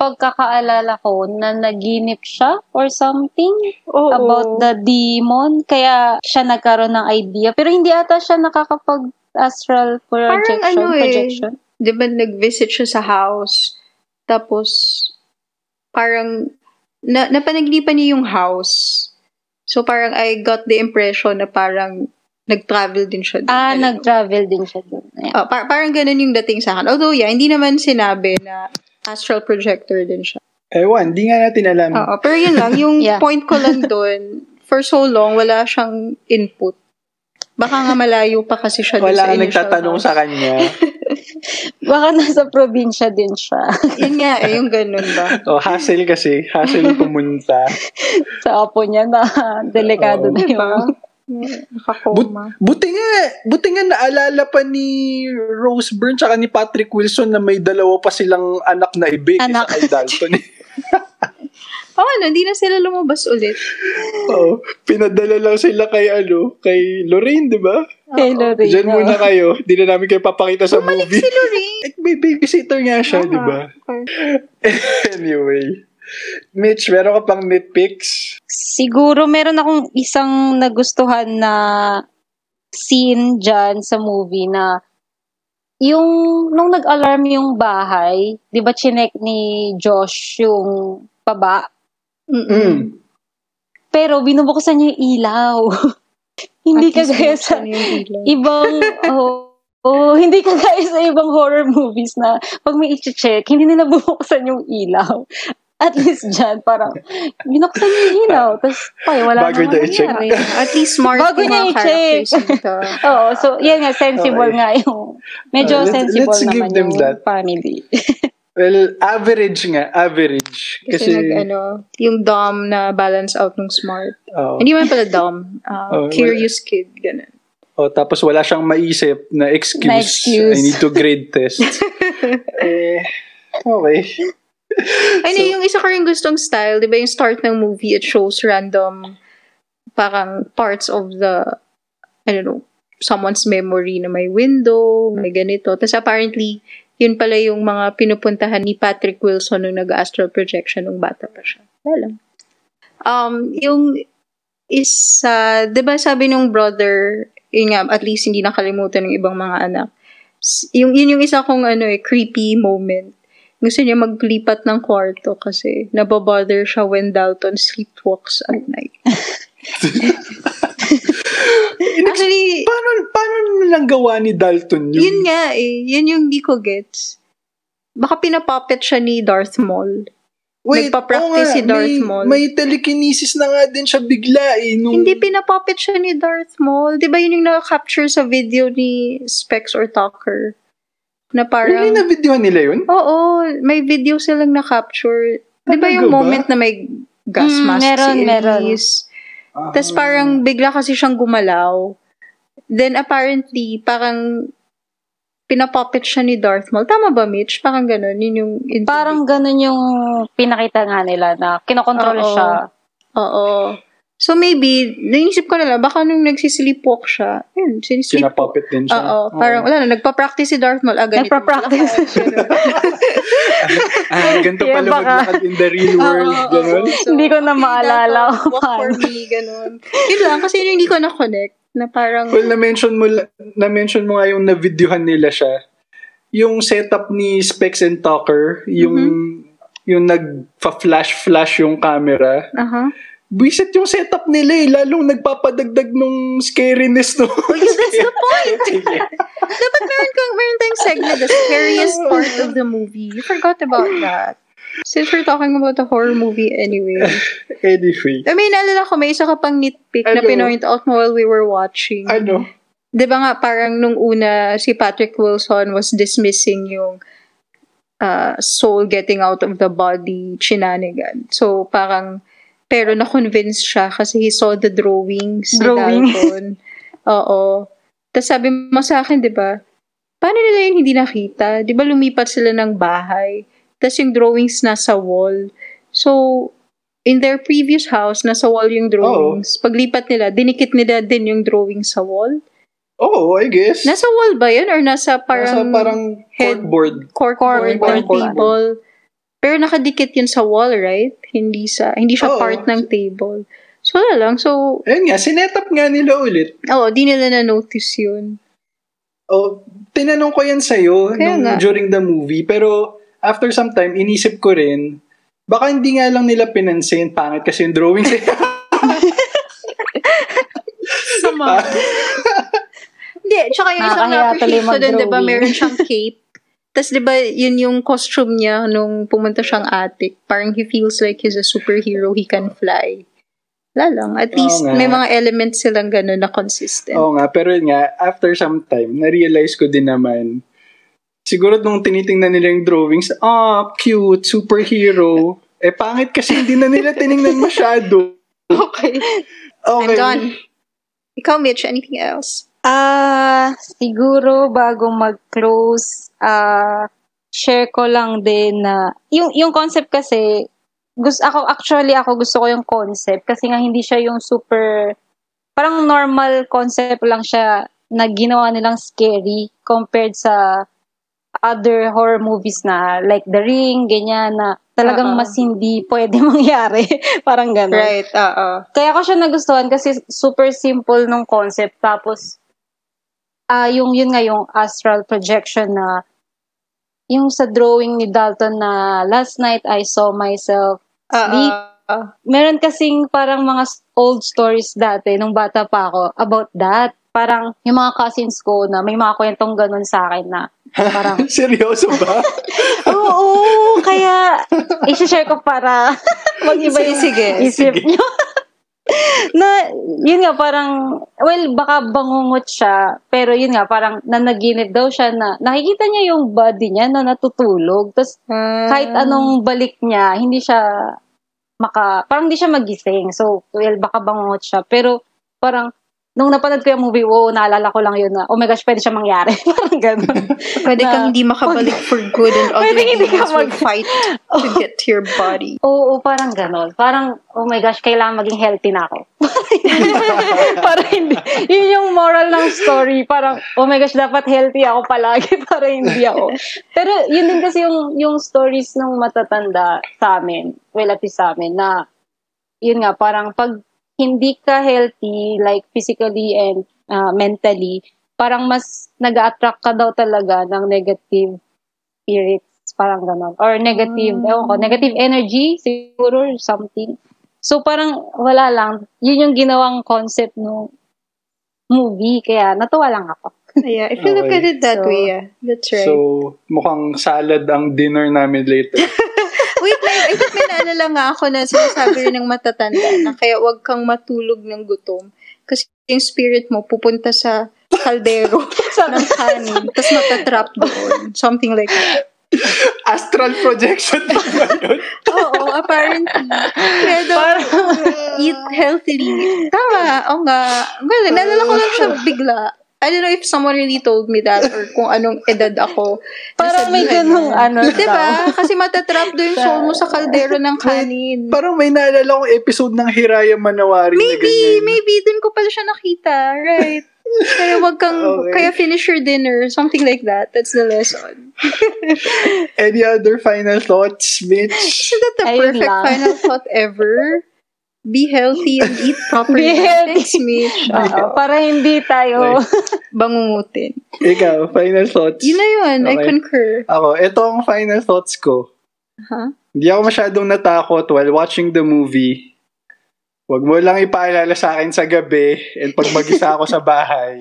pagkakaalala ko na naginip siya or something Oo. about the demon. Kaya siya nagkaroon ng idea. Pero hindi ata siya nakakapag astral projection. ano eh. projection. Di ba, nag-visit siya sa house. Tapos, parang, na, napanaginipan niya yung house. So, parang I got the impression na parang nag-travel din siya. doon. Ah, Alam nag-travel din siya dun. Ayan. Ah, par- parang ganun yung dating sa akin. Although, yeah, hindi naman sinabi na astral projector din siya. Ewan, di nga natin alam. Oo, pero yun lang, yung [laughs] Yeah. point ko lang doon, for so long, wala siyang input. Baka nga malayo pa kasi siya Wala sa initial nagtatanong house. sa kanya. [laughs] Baka nasa probinsya din siya. [laughs] Yun nga eh, yung ganun ba? O, hassle kasi. Hassle pumunta. sa apo niya na delikado Oo. na Diba? yung Nakakoma. Buti nga, buti nga naalala pa ni Rose Byrne tsaka ni Patrick Wilson na may dalawa pa silang anak na ibig Anak. isa kay Dalton. [laughs] Oh, ano, hindi na sila lumabas ulit. Oo. Pinadala lang sila kay ano, kay Lorraine, di ba? Kay Lorraine. Diyan muna kayo. Di na namin kayo papakita sa movie. Si Lorraine. Eh, may babysitter nga siya, di ba? [laughs] anyway. Mitch, meron ka pang nitpicks? Siguro meron akong isang nagustuhan na scene dyan sa movie na yung nung nag-alarm yung bahay, 'di ba chinek ni Josh yung baba? Mm. Pero binubuksan niya yung ilaw. [laughs] hindi At kagaya sa ibang [laughs] oh, oh, hindi kagaya sa ibang horror movies na pag may i-check, hindi nila [laughs] bubuksan yung ilaw. At least dyan, parang binuksan niya yung ilaw. Tapos, pa, wala Bago naman niya i-check. nangyari. At least smart [laughs] Bago yung niya mga i-check. characters nito. [laughs] Oo, so yan nga, sensible Okay. nga yung, medyo Uh, let's- sensible let's give naman them yung that. family. [laughs] Well, average nga. Average. Kasi, Kasi, nag, ano, yung dumb na balance out ng smart. oh, Hindi man pala dumb. Uh, Oh, curious kid, ganun. oh, tapos wala siyang maisip na excuse. Na excuse. I need to grade test. eh, okay. [laughs] Ay, na, yung isa ko rin gustong style, di ba yung start ng movie, it shows random parang parts of the, I don't know, someone's memory na may window, may ganito. Tapos apparently, yun pala yung mga pinupuntahan ni Patrick Wilson nung nag-astral projection nung bata pa siya. Wala. Um, yung isa, di ba sabi nung brother, yun nga, at least hindi nakalimutan ng ibang mga anak. Yung, yun yung isa kong ano eh, creepy moment gusto niya maglipat ng kwarto kasi nababother siya when Dalton sleepwalks at night. [laughs] Actually, Paano, paano nilang gawa ni Dalton yun? yun nga eh. Yun yung di ko gets. Baka pinapuppet siya ni Darth Maul. nagpa-practice oo si Darth may, Maul. May telekinesis na nga din siya bigla eh. Nung, Hindi pinapuppet siya ni Darth Maul. Di ba yun yung na-capture sa video ni Specs or Tucker? Na parang... Really na videohan nila yun? Oo, may video silang na-capture. Di ba yung ba? moment na may gas Mm, mask meron, si meron. Elise? Ah. Tapos parang bigla kasi siyang gumalaw. Then apparently, parang pinapuppet siya ni Darth Maul. Tama ba, Mitch? Parang ganun. Yun yung... Parang ganun yung pinakita nga nila na kinokontrol Oo. siya. Oo. So maybe, naisip ko na lang, baka nung nagsisleepwalk siya, yun, sinisleep. Pinapuppet din siya. Oo, parang wala na, nagpa-practice si Darth Maul. Ganito Nagpa-practice. [laughs] [laughs] ah, ganito Yeah, pala baka- maglakad in the real [laughs] world. Oo, Ganun. So, Hindi ko na okay, maalala Walk for me, ganun. Yun lang, kasi yun yung hindi ko na-connect. Na parang, Well, na-mention mo, na-mention mo nga yung na-videohan nila siya. Yung setup ni Specs and Tucker, yung, Mm-hmm. yung nag-flash-flash yung camera. aha. Buisit yung setup nila eh. Lalong nagpapadagdag nung scariness no. Yeah, [laughs] that's the point. [laughs] Dapat meron kang, meron tayong segment, the scariest part of the movie. You forgot about that. Since we're talking about a horror movie anyway. [laughs] anyway. I mean, naalala ko, may isa ka pang nitpick na Ano? pinoint out mo while we were watching. Ano? Di ba nga, parang nung una, si Patrick Wilson was dismissing yung uh, soul getting out of the body shenanigan. So, parang, pero na-convince siya kasi he saw the drawings Drawing. ni Dalton. Oo. Tapos sabi mo sa akin, di ba, paano nila yun hindi nakita? Di ba lumipat sila ng bahay? Tapos yung drawings nasa wall. So, in their previous house, nasa wall yung drawings. Paglipat nila, dinikit nila din yung drawings sa wall. Oo, I guess. Nasa wall ba yun? Or nasa parang, Nasa parang head- corkboard. corkboard Corkboard. ng table? Pero nakadikit yun sa wall, right? Hindi sa hindi siya Oo. part ng table. So, wala lang. So, Ayun nga, sinetap nga nila ulit. oo, di nila na-notice yun. Oh, tinanong ko yan sa'yo Kaya nung, nga. during the movie. Pero after some time, inisip ko rin, baka hindi nga lang nila pinansin. Pangit kasi yung drawings [laughs] eh. Sama. [laughs] Hindi, tsaka yung isang Nakakahiya na-appreciate tuloy ko din, di ba, mag-drawing. meron siyang cape. Tapos, di ba, yun yung costume niya nung pumunta siyang attic. Parang he feels like he's a superhero, he can fly. Wala lang. At least, may mga elements silang gano'n na consistent. Oo nga, pero yun nga, after some time, na-realize ko din naman, siguro nung tinitingnan nila yung drawings, ah, cute, superhero. Eh, pangit kasi hindi na nila tiningnan masyado. [laughs] Okay. Okay. I'm done. Ikaw, Mitch, anything else? Ah, siguro bago mag-close, ah share ko lang din na yung yung concept kasi gusto ako actually ako gusto ko yung concept kasi nga hindi siya yung super parang normal concept lang siya na ginawa nilang scary compared sa other horror movies na like The Ring, ganyan na talagang Oo. mas hindi pwede [laughs] mangyari. parang gano'n. Right, oo. Kaya ko siya nagustuhan kasi super simple nung concept. Tapos, ah yung yun nga yung astral projection na yung sa drawing ni Dalton na last night I saw myself sleep. Oo. Meron kasing parang mga old stories dati nung bata pa ako about that. Parang yung mga cousins ko na may mga kwentong ganun sa akin na parang [laughs] Seryoso ba? [laughs] Oo, kaya [laughs] i-share ko para mag-iba yung Sige, isip nyo. Na, yun nga, parang, well, baka bangungot siya, pero yun nga, parang nanaginip daw siya na, nakikita niya yung body niya na natutulog. Tapos, kahit Ah. anong balik niya, hindi siya maka, parang hindi siya magising. So, well, baka bangungot siya. Pero, parang, nung napanood ko yung movie, wow, naalala ko lang yun na, oh my gosh, pwede siya mangyari. [laughs] parang gano'n. Pwede na- kang hindi makabalik for good and [laughs] other hindi ka demons will mag- fight [laughs] to get to your body. Oo, parang ganon. Parang, oh my gosh, kailangan maging healthy na ako. para hindi. Yun yung moral ng story. Parang, oh my gosh, dapat healthy ako palagi para hindi ako. Pero yun din kasi yung, yung stories ng matatanda sa amin, well, at sa amin, na yun nga, parang pag hindi ka healthy, like physically and uh, mentally, parang mas nag-attract ka daw talaga ng negative spirits, parang ganon. Or negative, ewan ko, negative energy, siguro, or something. So, parang wala lang. Yun yung ginawang concept no movie. Kaya, natuwa lang ako. Yeah, if you look Okay. at it that So- way, yeah. That's right. So, mukhang salad ang dinner namin later. [laughs] Wait, may, I think may naalala nga ako na sinasabi rin ng matatanda na kaya wag kang matulog ng gutom. Kasi yung spirit mo pupunta sa kaldero [laughs] ng kanin. Tapos matatrap doon. Something like that. Astral projection pa ba yun? [laughs] Oo, apparently. Kaya daw, eat healthily. Tama. Oo nga. Well, naalala ko lang siya bigla. I don't know if someone really told me that or kung anong edad ako. [laughs] Parang may ganung ano Diba? Kasi matatrap doon yung soul mo sa kaldero ng kanin. Parang may naalala kong episode ng Hiraya Manawari na Maybe, ganyan. maybe dun ko pala siya nakita. Right. [laughs] Kaya wag kang, Okay. kaya finish your dinner. Something like that. That's the lesson. [laughs] Any other final thoughts, Mitch? Isn't that the Ayun perfect lang. final thought ever? Be healthy and [laughs] eat properly. Be healthy. Thanks, [laughs] Mitch. Para hindi tayo... [laughs] Bangungutin. Ikaw, final thoughts? Yun na yun. I Okay. concur. Ako, ito ang final thoughts ko. Huh? Hindi ako masyadong natakot while watching the movie. Huwag mo lang ipaalala sa akin sa gabi and pag mag-isa ako sa bahay.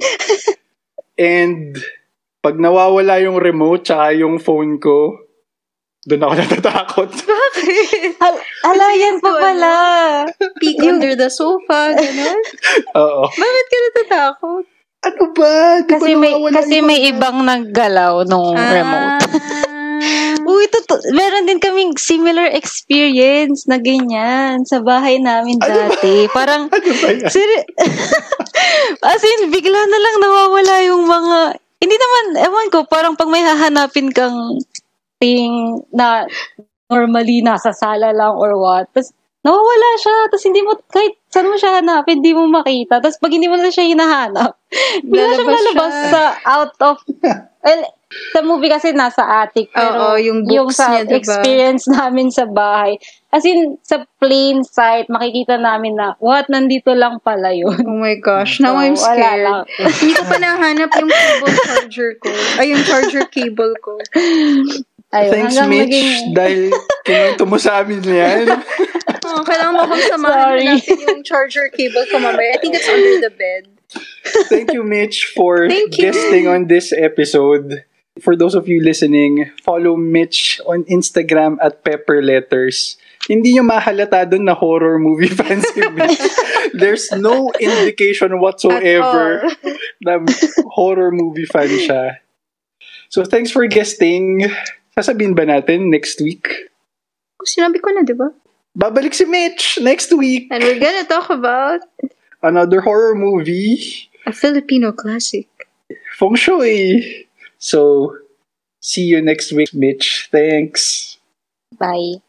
And pag nawawala yung remote tsaka yung phone ko, doon ako natatakot. [laughs] Bakit? Al- ala, yan pa Ano? pala. Peek under the sofa, gano'n? Oo. Bakit ka natatakot? Ano ba? Di ba Kasi may, nawawala kasi may mga- ibang naggalaw nung Ah. remote. [laughs] Uy, totoo. Meron din kaming similar experience na ganyan sa bahay namin Ano ba? dati. Parang, [laughs] Ano ba yan? seri- as in, bigla na lang nawawala yung mga, hindi naman, ewan ko, parang pag may hahanapin kang thing na normally nasa sala lang or what, tapos nawawala siya, tapos hindi mo, kahit saan mo siya hanapin, hindi mo makita. Tapos pag hindi mo na siya hinahanap, [laughs] bigla siyang Lalabas lalabas siya. sa out of, well, sa movie kasi nasa attic, pero Oo, yung books sa niya, diba? experience namin sa bahay, as in, sa plain sight, makikita namin na, what, nandito lang pala yun. Oh my gosh, now So, I'm scared. Hindi ko pa nahanap yung cable charger ko. Ay, yung charger cable ko. [laughs] Ayun, Thanks, Mitch. naging- Dahil kinuwento mo sa amin yan. [laughs] Oh, kailangan mo akong samahan Sorry. natin yung charger cable ko mamaya. I think it's under the bed. Thank you, Mitch, for Thank you. guesting on this episode. For those of you listening, follow Mitch on Instagram at Pepper Letters. Hindi nyo mahalata doon na horror movie [laughs] fan si Mitch. There's no indication whatsoever na horror movie fan siya. So, thanks for guesting. Sasabihin ba natin next week? Sinabi ko na, di ba? Babalik si Mitch next week! And we're gonna talk about... Another horror movie. A Filipino classic. Feng Shui! So, see you next week, Mitch. Thanks! Bye.